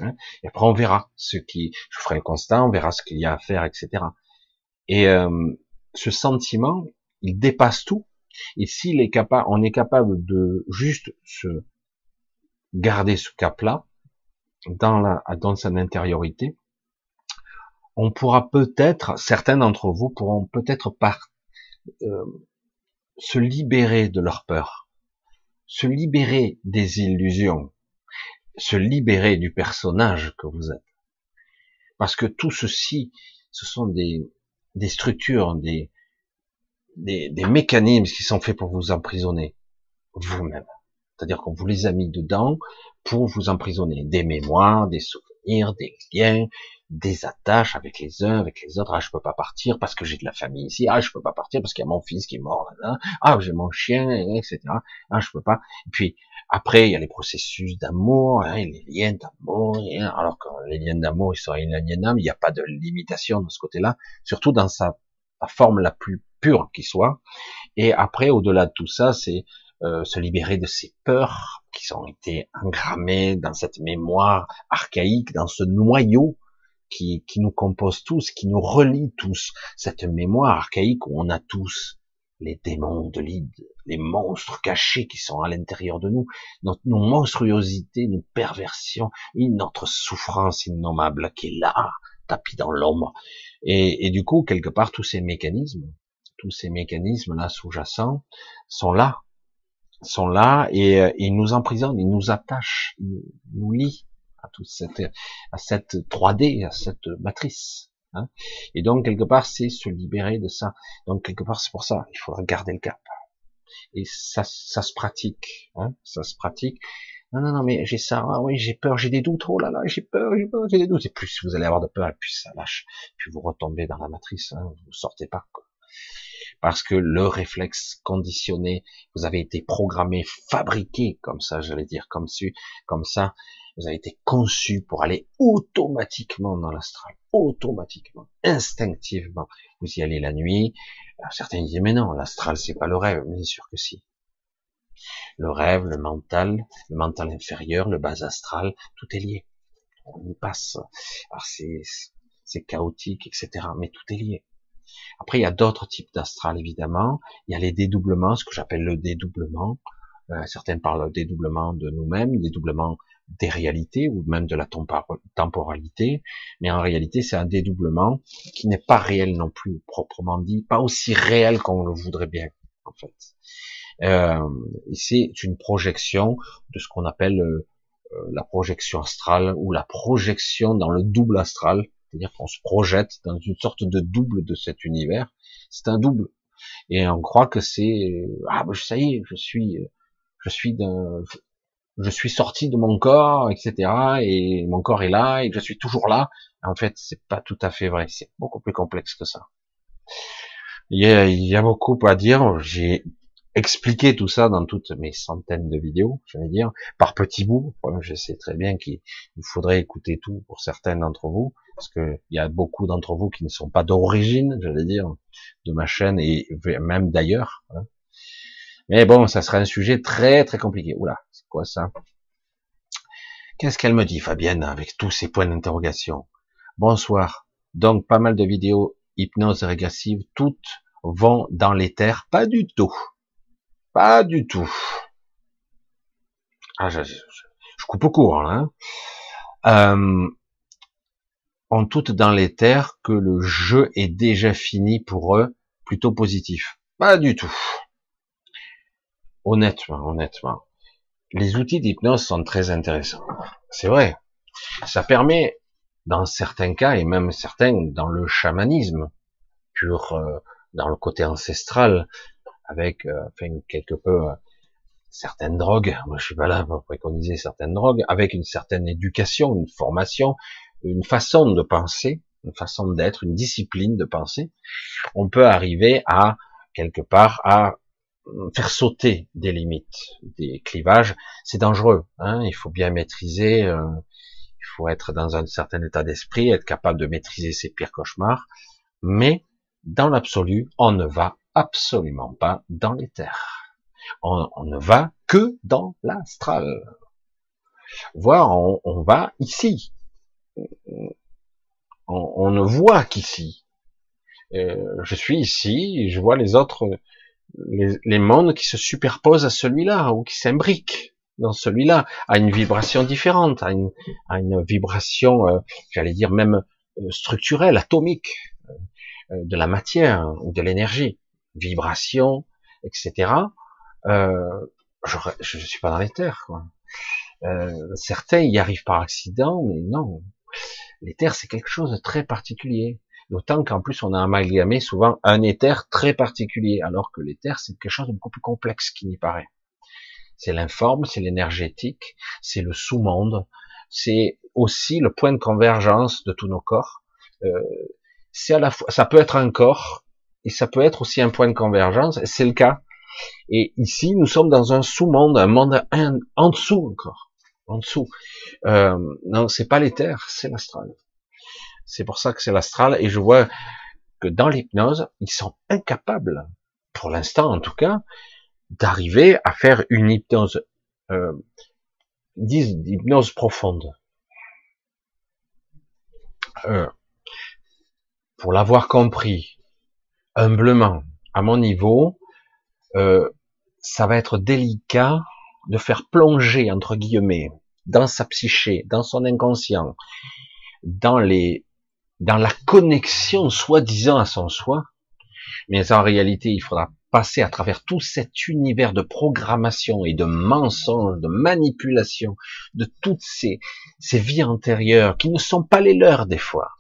Hein et après on verra ce qui, je ferai un constat, on verra ce qu'il y a à faire, etc. Et euh, ce sentiment, il dépasse tout. Et s'il est capable, on est capable de juste se garder ce cap-là dans la, dans son intériorité, on pourra peut-être, certains d'entre vous pourront peut-être par, euh, se libérer de leur peur, se libérer des illusions, se libérer du personnage que vous êtes. Parce que tout ceci, ce sont des, des structures, des, des, des mécanismes qui sont faits pour vous emprisonner vous-même. C'est-à-dire qu'on vous les a mis dedans pour vous emprisonner. Des mémoires, des souvenirs, des liens, des attaches avec les uns, avec les autres. Ah, je peux pas partir parce que j'ai de la famille ici. Ah, je peux pas partir parce qu'il y a mon fils qui est mort là. Ah, j'ai mon chien, etc. Ah, je peux pas. Et puis après, il y a les processus d'amour, hein, les liens d'amour. Hein. Alors que les liens d'amour, ils sont inaliénables. Il n'y a pas de limitation de ce côté-là, surtout dans sa, forme la plus pure qui soit. Et après, au-delà de tout ça, c'est euh, se libérer de ces peurs qui ont été engrammées dans cette mémoire archaïque, dans ce noyau qui, qui nous compose tous, qui nous relie tous, cette mémoire archaïque où on a tous les démons de l'ide, les monstres cachés qui sont à l'intérieur de nous, notre, nos monstruosités, nos perversions, notre souffrance innommable qui est là, tapis dans l'ombre. Et, et, du coup, quelque part, tous ces mécanismes, tous ces mécanismes-là sous-jacents sont là, sont là et, euh, ils nous emprisonnent, ils nous attachent, ils nous lient à toute cette, à cette 3D, à cette matrice. Hein. Et donc quelque part, c'est se libérer de ça. Donc quelque part, c'est pour ça, il faudra garder le cap. Et ça, ça se pratique, hein, ça se pratique. Non, non, non, mais j'ai ça, ah oui, j'ai peur, j'ai des doutes, oh là là, j'ai peur, j'ai peur, j'ai des doutes. Et plus vous allez avoir de peur, et plus ça lâche. Puis vous retombez dans la matrice, hein, vous sortez pas, quoi. Parce que le réflexe conditionné, vous avez été programmé, fabriqué comme ça, j'allais dire, comme, su, comme ça, vous avez été conçu pour aller automatiquement dans l'astral, automatiquement, instinctivement. Vous y allez la nuit. certains disent mais non, l'astral c'est pas le rêve. Bien sûr que si. Le rêve, le mental, le mental inférieur, le bas astral, tout est lié. On y passe. Alors c'est c'est chaotique, etc. Mais tout est lié. Après, il y a d'autres types d'astral, évidemment. Il y a les dédoublements, ce que j'appelle le dédoublement. Euh, certains parlent dédoublement de nous-mêmes, dédoublement des réalités ou même de la temporalité, mais en réalité c'est un dédoublement qui n'est pas réel non plus proprement dit, pas aussi réel qu'on le voudrait bien en fait. Euh, c'est une projection de ce qu'on appelle euh, la projection astrale ou la projection dans le double astral, c'est-à-dire qu'on se projette dans une sorte de double de cet univers. C'est un double. Et on croit que c'est ah ben, ça y est, je suis je suis d'un je suis sorti de mon corps, etc. Et mon corps est là et je suis toujours là. En fait, c'est pas tout à fait vrai. C'est beaucoup plus complexe que ça. Il y a, il y a beaucoup à dire. J'ai expliqué tout ça dans toutes mes centaines de vidéos, je vais dire, par petits bouts. Je sais très bien qu'il faudrait écouter tout pour certains d'entre vous, parce que il y a beaucoup d'entre vous qui ne sont pas d'origine, j'allais dire, de ma chaîne et même d'ailleurs. Hein. Mais bon, ça serait un sujet très très compliqué. Oula, c'est quoi ça? Qu'est-ce qu'elle me dit, Fabienne, avec tous ces points d'interrogation? Bonsoir. Donc, pas mal de vidéos hypnose régressive, toutes vont dans l'éther Pas du tout. Pas du tout. Ah, je, coupe au court, hein. Euh, ont toutes dans l'éther que le jeu est déjà fini pour eux, plutôt positif. Pas du tout. Honnêtement, honnêtement. Les outils d'hypnose sont très intéressants. C'est vrai. Ça permet, dans certains cas, et même certains dans le chamanisme, pur, euh, dans le côté ancestral, avec euh, enfin, quelque peu euh, certaines drogues. Moi, je suis pas là pour préconiser certaines drogues, avec une certaine éducation, une formation, une façon de penser, une façon d'être, une discipline de penser, on peut arriver à quelque part à faire sauter des limites, des clivages, c'est dangereux. Hein il faut bien maîtriser, euh, il faut être dans un certain état d'esprit, être capable de maîtriser ses pires cauchemars. Mais dans l'absolu, on ne va absolument pas dans l'éther. On, on, ne va que dans l'astral. Voire on, va ici. On, on ne voit qu'ici. Euh, je suis ici, je vois les autres les, mondes qui se superposent à celui-là ou qui s'imbriquent dans celui-là, à une vibration différente, à une, à une vibration, euh, j'allais dire même euh, structurelle, atomique, euh, de la matière ou de l'énergie, vibration, etc. je ne suis pas dans les terres. Quoi. certains y arrivent par accident, mais non. Terres, c'est quelque chose de très particulier. D'autant qu'en plus, on a amalgamé souvent un éther très particulier, alors que l'éther, c'est quelque chose de beaucoup plus complexe qui n'y paraît. C'est l'informe, c'est l'énergétique, c'est le sous-monde, c'est aussi le point de convergence de tous nos corps. Euh, c'est à la fois, ça peut être un corps et ça peut être aussi un point de convergence. C'est le cas. Et ici, nous sommes dans un sous-monde, un monde en dessous encore, en dessous. Euh, non, c'est pas l'éther, c'est l'astral. C'est pour ça que c'est l'astral. Et je vois que dans l'hypnose, ils sont incapables, pour l'instant en tout cas, d'arriver à faire une hypnose, euh, profonde. Euh, pour l'avoir compris humblement, à mon niveau, euh, ça va être délicat de faire plonger entre guillemets dans sa psyché, dans son inconscient, dans les dans la connexion soi-disant à son soi, mais en réalité, il faudra passer à travers tout cet univers de programmation et de mensonges, de manipulation, de toutes ces, ces vies antérieures qui ne sont pas les leurs des fois.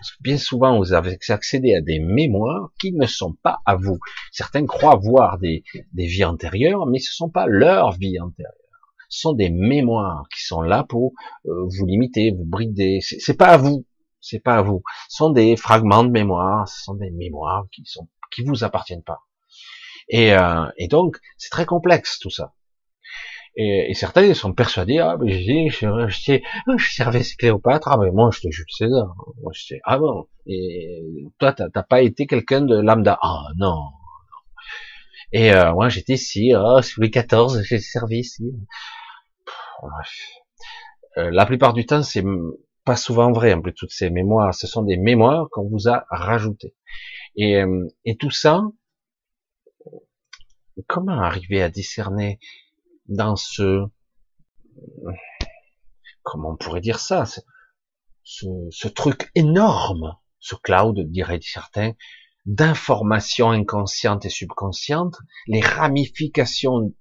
Parce que bien souvent, vous avez accédé à des mémoires qui ne sont pas à vous. Certains croient voir des, vies antérieures, mais ce ne sont pas leurs vies antérieures. Ce sont des mémoires qui sont là pour euh, vous limiter, vous brider. C'est pas à vous c'est pas à vous. Ce sont des fragments de mémoire, ce sont des mémoires qui sont vous appartiennent pas. Euh, et donc c'est très complexe tout ça. Et, et certains sont persuadés, ah mais je, je, ah, je servais Cléopâtre, ah mais moi j'étais Jules César. Moi j'étais ah bon. Et toi t'as pas été quelqu'un de lambda. Ah non. Et euh, moi j'étais ici, ah, sous les 14, j'ai servi ici. Euh, la plupart du temps c'est pas souvent vrai, en plus, toutes ces mémoires, ce sont des mémoires qu'on vous a rajoutées. Et, euh, et tout ça, comment arriver à discerner dans ce, comment on pourrait dire ça, ce, ce truc énorme, ce cloud, diraient certains, d'informations inconscientes et subconscientes, les ramifications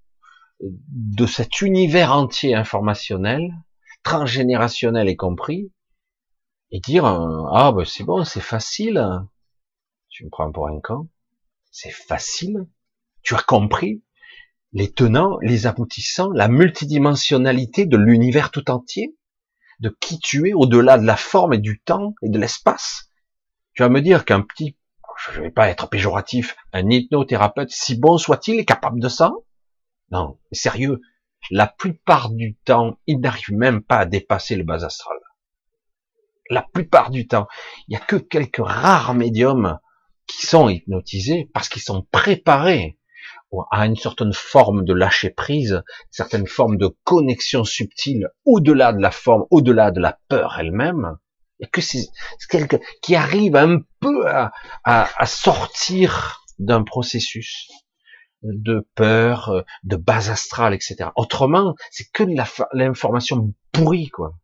de cet univers entier informationnel, transgénérationnel y compris, et dire ah ben c'est bon, c'est facile. Tu me prends pour un con. C'est facile. Tu as compris les tenants, les aboutissants, la multidimensionnalité de l'univers tout entier, de qui tu es au-delà de la forme et du temps et de l'espace. Tu vas me dire qu'un petit, je vais pas être péjoratif, un hypnothérapeute, si bon soit-il, est capable de ça? Non, sérieux, la plupart du temps, il n'arrive même pas à dépasser le bas astral. La plupart du temps, il y a que quelques rares médiums qui sont hypnotisés parce qu'ils sont préparés à une certaine forme de lâcher prise, une certaine forme de connexion subtile au-delà de la forme, au-delà de la peur elle-même, et que c'est qui arrive un peu à, à, sortir d'un processus de peur, de base astrale, etc. Autrement, c'est que de l'information pourrie, quoi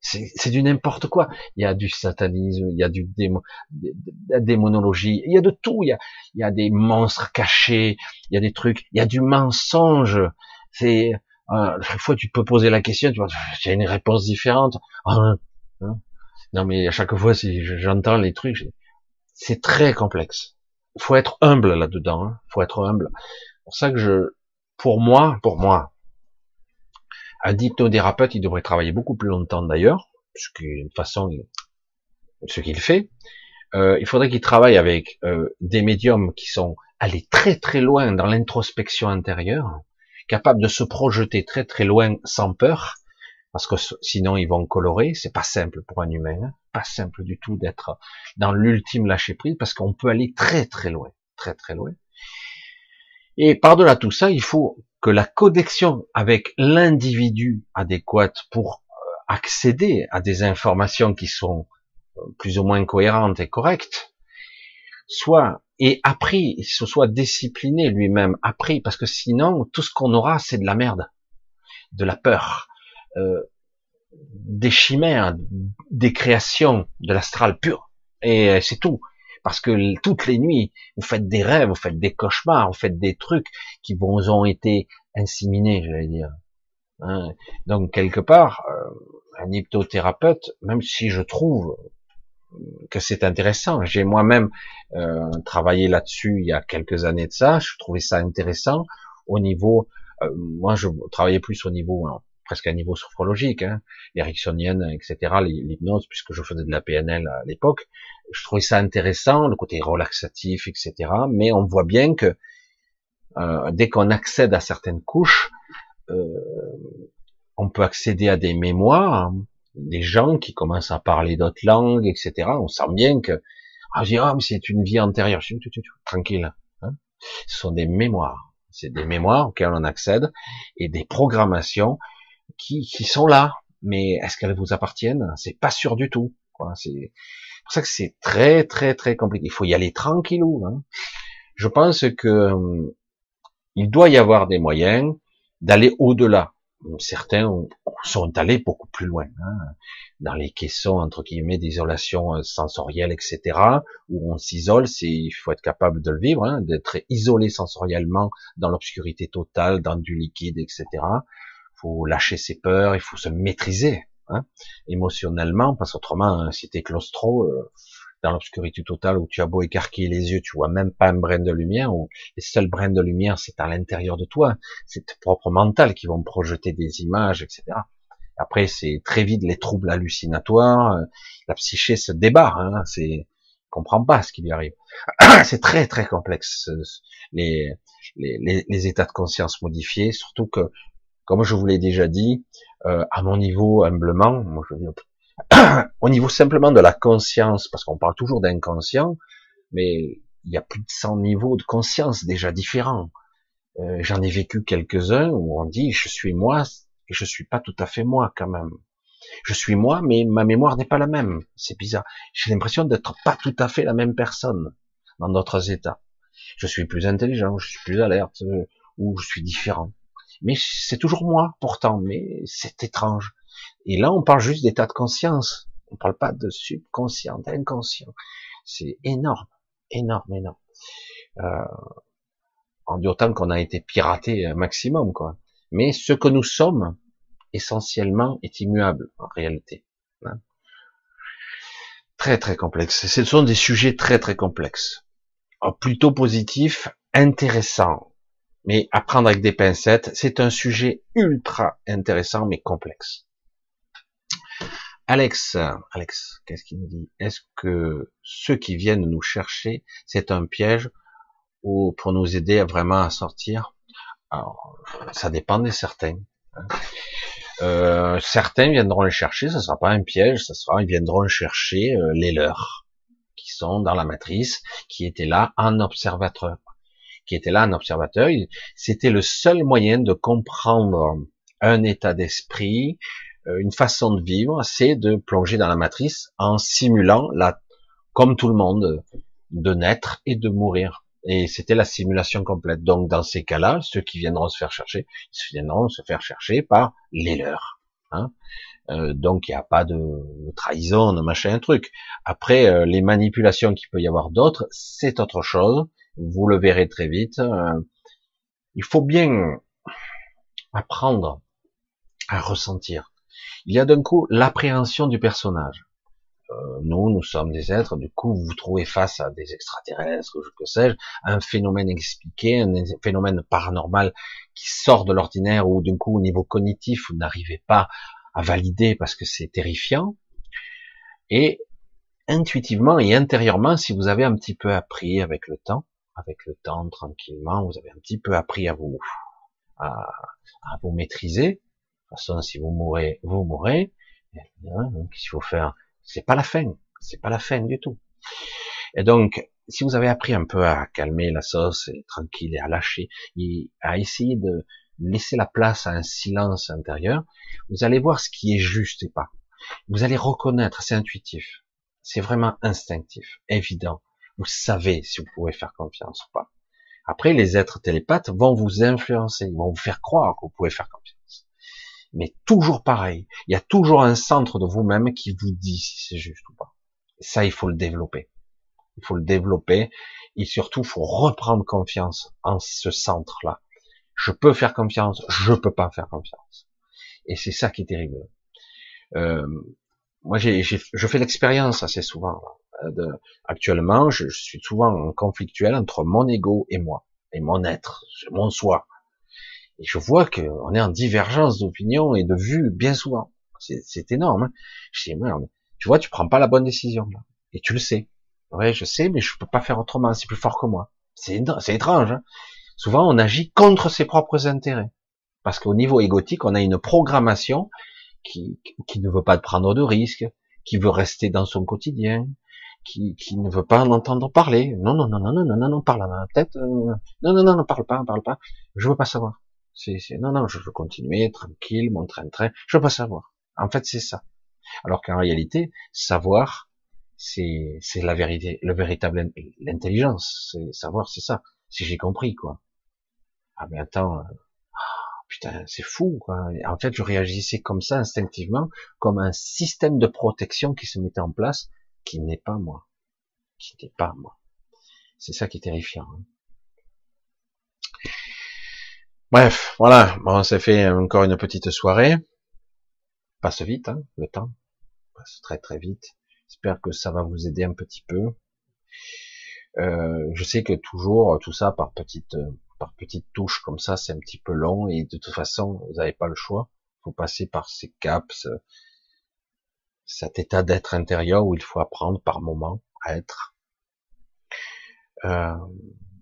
c'est du n'importe quoi. Il y a du satanisme, il y a du démo, de la démonologie, il y a de tout. Il y a, il y a des monstres cachés, il y a des trucs, il y a du mensonge. C'est euh, chaque fois tu peux poser la question, tu vois, a une réponse différente. Hein, hein. Non mais à chaque fois si j'entends les trucs, c'est très complexe. Faut être humble là-dedans. Hein. faut être humble. Pour ça que je, pour moi, pour moi, un hypnothérapeute, il devrait travailler beaucoup plus longtemps d'ailleurs, puisque de façon, ce qu'il fait. Euh, il faudrait qu'il travaille avec euh, des médiums qui sont allés très très loin dans l'introspection intérieure, capables de se projeter très très loin sans peur, parce que sinon ils vont colorer. C'est pas simple pour un humain, hein. pas simple du tout d'être dans l'ultime lâcher prise, parce qu'on peut aller très très loin, très très loin. Et par-delà tout ça, il faut que la connexion avec l'individu adéquat pour euh, accéder à des informations qui sont euh, plus ou moins cohérentes et correctes, soit et appris, se soit discipliné lui-même, appris, parce que sinon tout ce qu'on aura c'est de la merde, de la peur, euh, des chimères, des créations, de l'astral pur, et c'est tout parce que toutes les nuits, vous faites des rêves, vous faites des cauchemars, vous faites des trucs qui vous ont été inséminés, j'allais dire. Hein. Donc quelque part, euh, un hypnothérapeute, même si je trouve que c'est intéressant, j'ai moi-même euh, travaillé là-dessus il y a quelques années de ça, je trouvais ça intéressant au niveau, euh, moi je travaillais plus au niveau hein, presque à niveau sophrologique, hein, ericksonienne, etc., l'hypnose, puisque je faisais de la PNL à l'époque. Je trouvais ça intéressant, le côté relaxatif, etc. Mais on voit bien que euh, dès qu'on accède à certaines couches, euh, on peut accéder à des mémoires, des gens qui commencent à parler d'autres langues, etc. On sent bien que, ah, je dis, ah, mais c'est une vie antérieure. Je dis, tranquille. Hein. Ce sont des mémoires. C'est des mémoires auxquelles on accède et des programmations qui, qui sont là, mais est-ce qu'elles vous appartiennent? C'est pas sûr du tout. C'est pour ça que c'est très très très compliqué. Il faut y aller tranquillou. Hein. Je pense que hum, il doit y avoir des moyens d'aller au-delà. Certains sont allés beaucoup plus loin, hein, dans les caissons entre guillemets d'isolation euh, sensorielle, etc., où on s'isole, c'est il faut être capable de le vivre, hein, d'être isolé sensoriellement dans l'obscurité totale, dans du liquide, etc faut lâcher ses peurs, il faut se maîtriser hein, émotionnellement, parce qu'autrement, euh, si t'es claustro, euh, dans l'obscurité totale où tu as beau écarquiller les yeux, tu vois même pas un brin de lumière, ou les seuls brins de lumière, c'est à l'intérieur de toi, c'est tes propre mental qui vont projeter des images, etc. Après, c'est très vite les troubles hallucinatoires, euh, la psyché se débarre, hein, c'est comprend pas ce qui lui arrive. (coughs) c'est très très complexe les, les, les, états de conscience modifiés, surtout que comme je vous l'ai déjà dit, euh, à mon niveau humblement, moi je dis, (coughs) au niveau simplement de la conscience, parce qu'on parle toujours d'inconscient, mais il y a plus de 100 niveaux de conscience déjà différents. Euh, J'en ai vécu quelques-uns où on dit je suis moi et je suis pas tout à fait moi quand même. Je suis moi, mais ma mémoire n'est pas la même. C'est bizarre. J'ai l'impression d'être pas tout à fait la même personne dans d'autres états. Je suis plus intelligent, je suis plus alerte, euh, ou je suis différent mais c'est toujours moi pourtant, mais c'est étrange. Et là, on parle juste d'état de conscience. On parle pas de subconscient, d'inconscient. C'est énorme, énorme, énorme. Euh, en dit autant qu'on a été piraté un maximum, quoi. Mais ce que nous sommes, essentiellement, est immuable, en réalité. Hein. très très complexe. Ce sont des sujets très très complexes. plutôt positifs, intéressants. Mais à prendre avec des pincettes, c'est un sujet ultra intéressant mais complexe. Alex, Alex, qu'est-ce qu'il nous dit? Est-ce que ceux qui viennent nous chercher, c'est un piège ou pour nous aider vraiment à sortir? Alors, ça dépend des certains. Hein. Euh, certains viendront les chercher, ce sera pas un piège, ce sera ils viendront chercher euh, les leurs qui sont dans la matrice, qui étaient là en observateur, qui étaient là en observateur. C'était le seul moyen de comprendre un état d'esprit, euh, une façon de vivre, c'est de plonger dans la matrice en simulant la, comme tout le monde, de naître et de mourir. Et c'était la simulation complète. Donc dans ces cas-là, ceux qui viendront se faire chercher, ils viendront se faire chercher par les leurs. Hein euh, donc il n'y a pas de, trahison, de machin, un truc. Après, euh, les manipulations qu'il peut y avoir d'autres, c'est autre chose. Vous le verrez très vite. il faut bien apprendre à ressentir il y a d'un coup l'appréhension du personnage. Euh, nous, nous sommes des êtres, du coup, vous vous trouvez face à des extraterrestres, ou que sais-je, un phénomène expliqué, un phénomène paranormal qui sort de l'ordinaire, ou d'un coup, au niveau cognitif, vous n'arrivez pas à valider parce que c'est terrifiant. Et intuitivement et intérieurement, si vous avez un petit peu appris avec le temps, avec le temps, tranquillement, vous avez un petit peu appris à vous, à, à vous maîtriser, toute façon, si vous mourrez, vous mourrez. Donc, il faut faire, c'est pas la fin, c'est pas la fin du tout. Et donc, si vous avez appris un peu à calmer la sauce, et tranquille, et à lâcher, et à essayer de laisser la place à un silence intérieur, vous allez voir ce qui est juste et pas. Vous allez reconnaître, c'est intuitif, c'est vraiment instinctif, évident. Vous savez si vous pouvez faire confiance ou pas. Après, les êtres télépathes vont vous influencer, ils vont vous faire croire que vous pouvez faire confiance mais toujours pareil. Il y a toujours un centre de vous-même qui vous dit si c'est juste ou pas. Ça, il faut le développer. Il faut le développer et surtout, il faut reprendre confiance en ce centre-là. Je peux faire confiance, je peux pas faire confiance. Et c'est ça qui est terrible. Euh, moi, j'ai, je fais l'expérience assez souvent. De, actuellement, je, suis souvent en conflictuel entre mon ego et moi, et mon être, mon soi. Et je vois qu'on est en divergence d'opinion et de vue bien souvent. C'est énorme. Hein. je dis, merde, tu vois, tu prends pas la bonne décision. Là. Et tu le sais. Ouais, je sais, mais je peux pas faire autrement. C'est plus fort que moi. C'est étrange. Hein. Souvent, on agit contre ses propres intérêts. Parce qu'au niveau égotique, on a une programmation qui, qui ne veut pas prendre de risques, qui veut rester dans son quotidien, qui, qui ne veut pas en entendre parler. Non, non, non, non, non, non, non, non, parle peut-être. Euh, non, non, non, non, parle pas, parle pas. Je veux pas savoir. C'est, non, non, je veux continuer, tranquille, mon train-train. Je veux pas savoir. En fait, c'est ça. Alors qu'en réalité, savoir, c'est, c'est la vérité, le véritable, l'intelligence. C'est savoir, c'est ça. Si j'ai compris, quoi. Ah, mais attends, euh, putain, c'est fou, quoi. En fait, je réagissais comme ça, instinctivement, comme un système de protection qui se mettait en place, qui n'est pas moi. Qui n'est pas moi. C'est ça qui est terrifiant. Hein. Bref, voilà, bon, ça fait encore une petite soirée. Passe vite, hein, le temps. Passe très très vite. J'espère que ça va vous aider un petit peu. Euh, je sais que toujours tout ça par petites par petites touches comme ça, c'est un petit peu long et de toute façon, vous n'avez pas le choix. Faut passer par ces caps, cet état d'être intérieur où il faut apprendre par moment à être. Euh,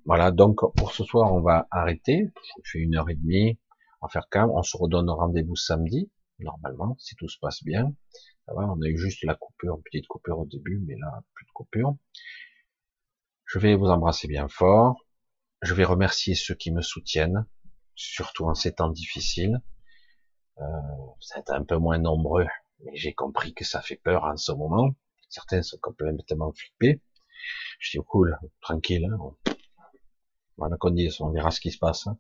voilà, donc pour ce soir, on va arrêter. Je fais une heure et demie à faire calme. On se redonne rendez-vous samedi, normalement, si tout se passe bien. on a eu juste la coupure, une petite coupure au début, mais là, plus de coupure. Je vais vous embrasser bien fort. Je vais remercier ceux qui me soutiennent, surtout en ces temps difficiles. Euh, un peu moins nombreux, mais j'ai compris que ça fait peur en ce moment. Certains sont complètement flippés. Je dis, cool, tranquille, hein, voilà qu'on dise, on verra ce qui se passe. Hein.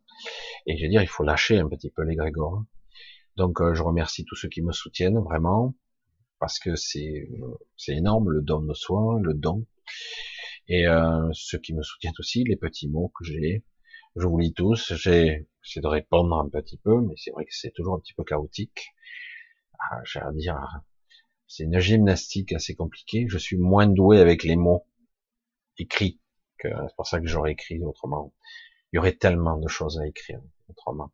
Et je veux dire, il faut lâcher un petit peu les Grégor. Donc euh, je remercie tous ceux qui me soutiennent vraiment, parce que c'est c'est énorme le don de soi, le don. Et euh, qui me soutiennent aussi, les petits mots que j'ai. Je vous lis tous. J'ai de répondre un petit peu, mais c'est vrai que c'est toujours un petit peu chaotique. Ah, J'ai à dire, c'est une gymnastique assez compliquée. Je suis moins doué avec les mots écrits c'est pour ça que j'aurais écrit autrement. Il y aurait tellement de choses à écrire autrement.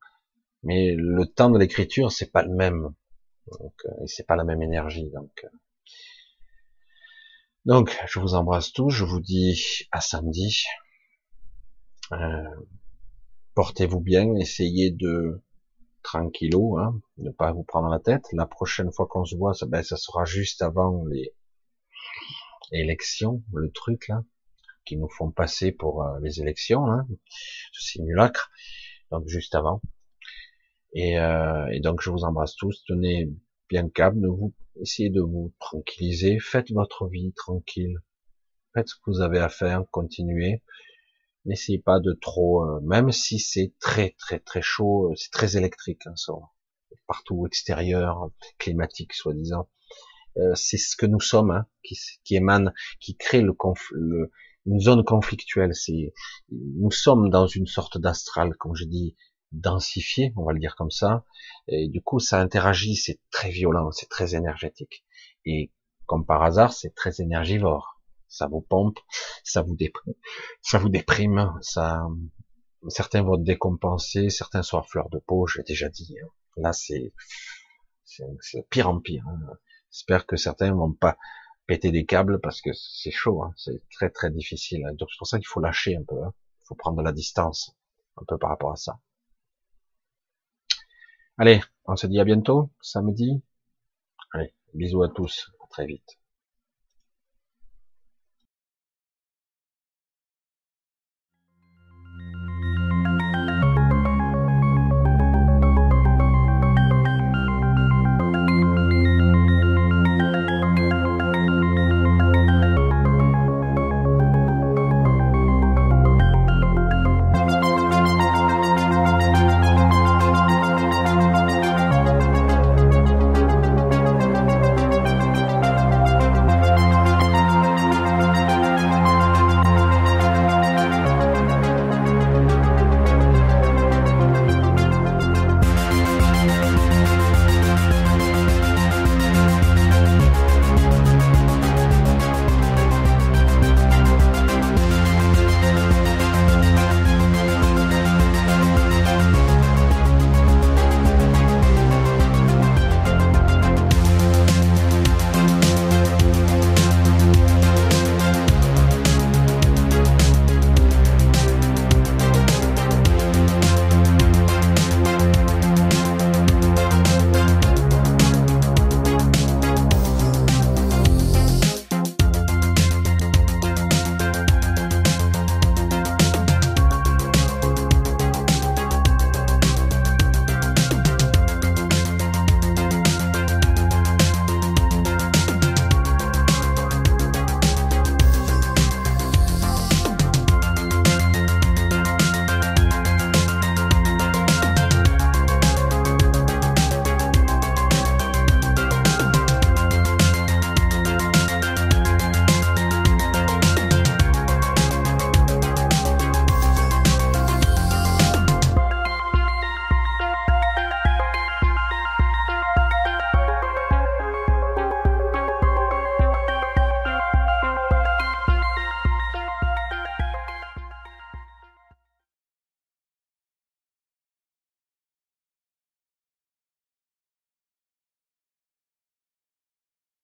Mais le temps de l'écriture, c'est pas le même. Donc, euh, et c'est pas la même énergie. Donc, euh. Donc, je vous embrasse tous. Je vous dis à samedi. Euh, portez-vous bien. Essayez de tranquillo, hein, ne pas vous prendre la tête. La prochaine fois qu'on se voit, ça, ben, ça sera juste avant les élections, le truc là, qui nous font passer pour euh, les élections, hein, ce simulacre, donc juste avant. Et, euh, et, donc je vous embrasse tous, tenez bien câble, de vous essayez de vous tranquilliser, faites votre vie tranquille, faites ce que vous avez à faire, continuez. N'essayez pas de trop, euh, même si c'est très très très chaud, euh, c'est très électrique, hein, ça, partout extérieur, climatique soi-disant. Euh, c'est ce que nous sommes, hein, qui, qui émane, qui crée le une zone conflictuelle. C'est, nous sommes dans une sorte d'astral, comme je dis, densifié, on va le dire comme ça. Et du coup, ça interagit, c'est très violent, c'est très énergétique. Et comme par hasard, c'est très énergivore ça vous pompe, ça vous (laughs) déprime, ça certains vont décompenser, certains sont à fleur de peau, j'ai déjà dit. Hein. Là, c'est, c'est pire en pire. Hein. J'espère que certains vont pas péter des câbles parce que c'est chaud, hein. c'est très très difficile. Donc c'est pour ça qu'il faut lâcher un peu, il faut prendre de la distance un peu par rapport à ça. Allez, on se dit à bientôt, samedi. Allez, bisous à tous, à très vite.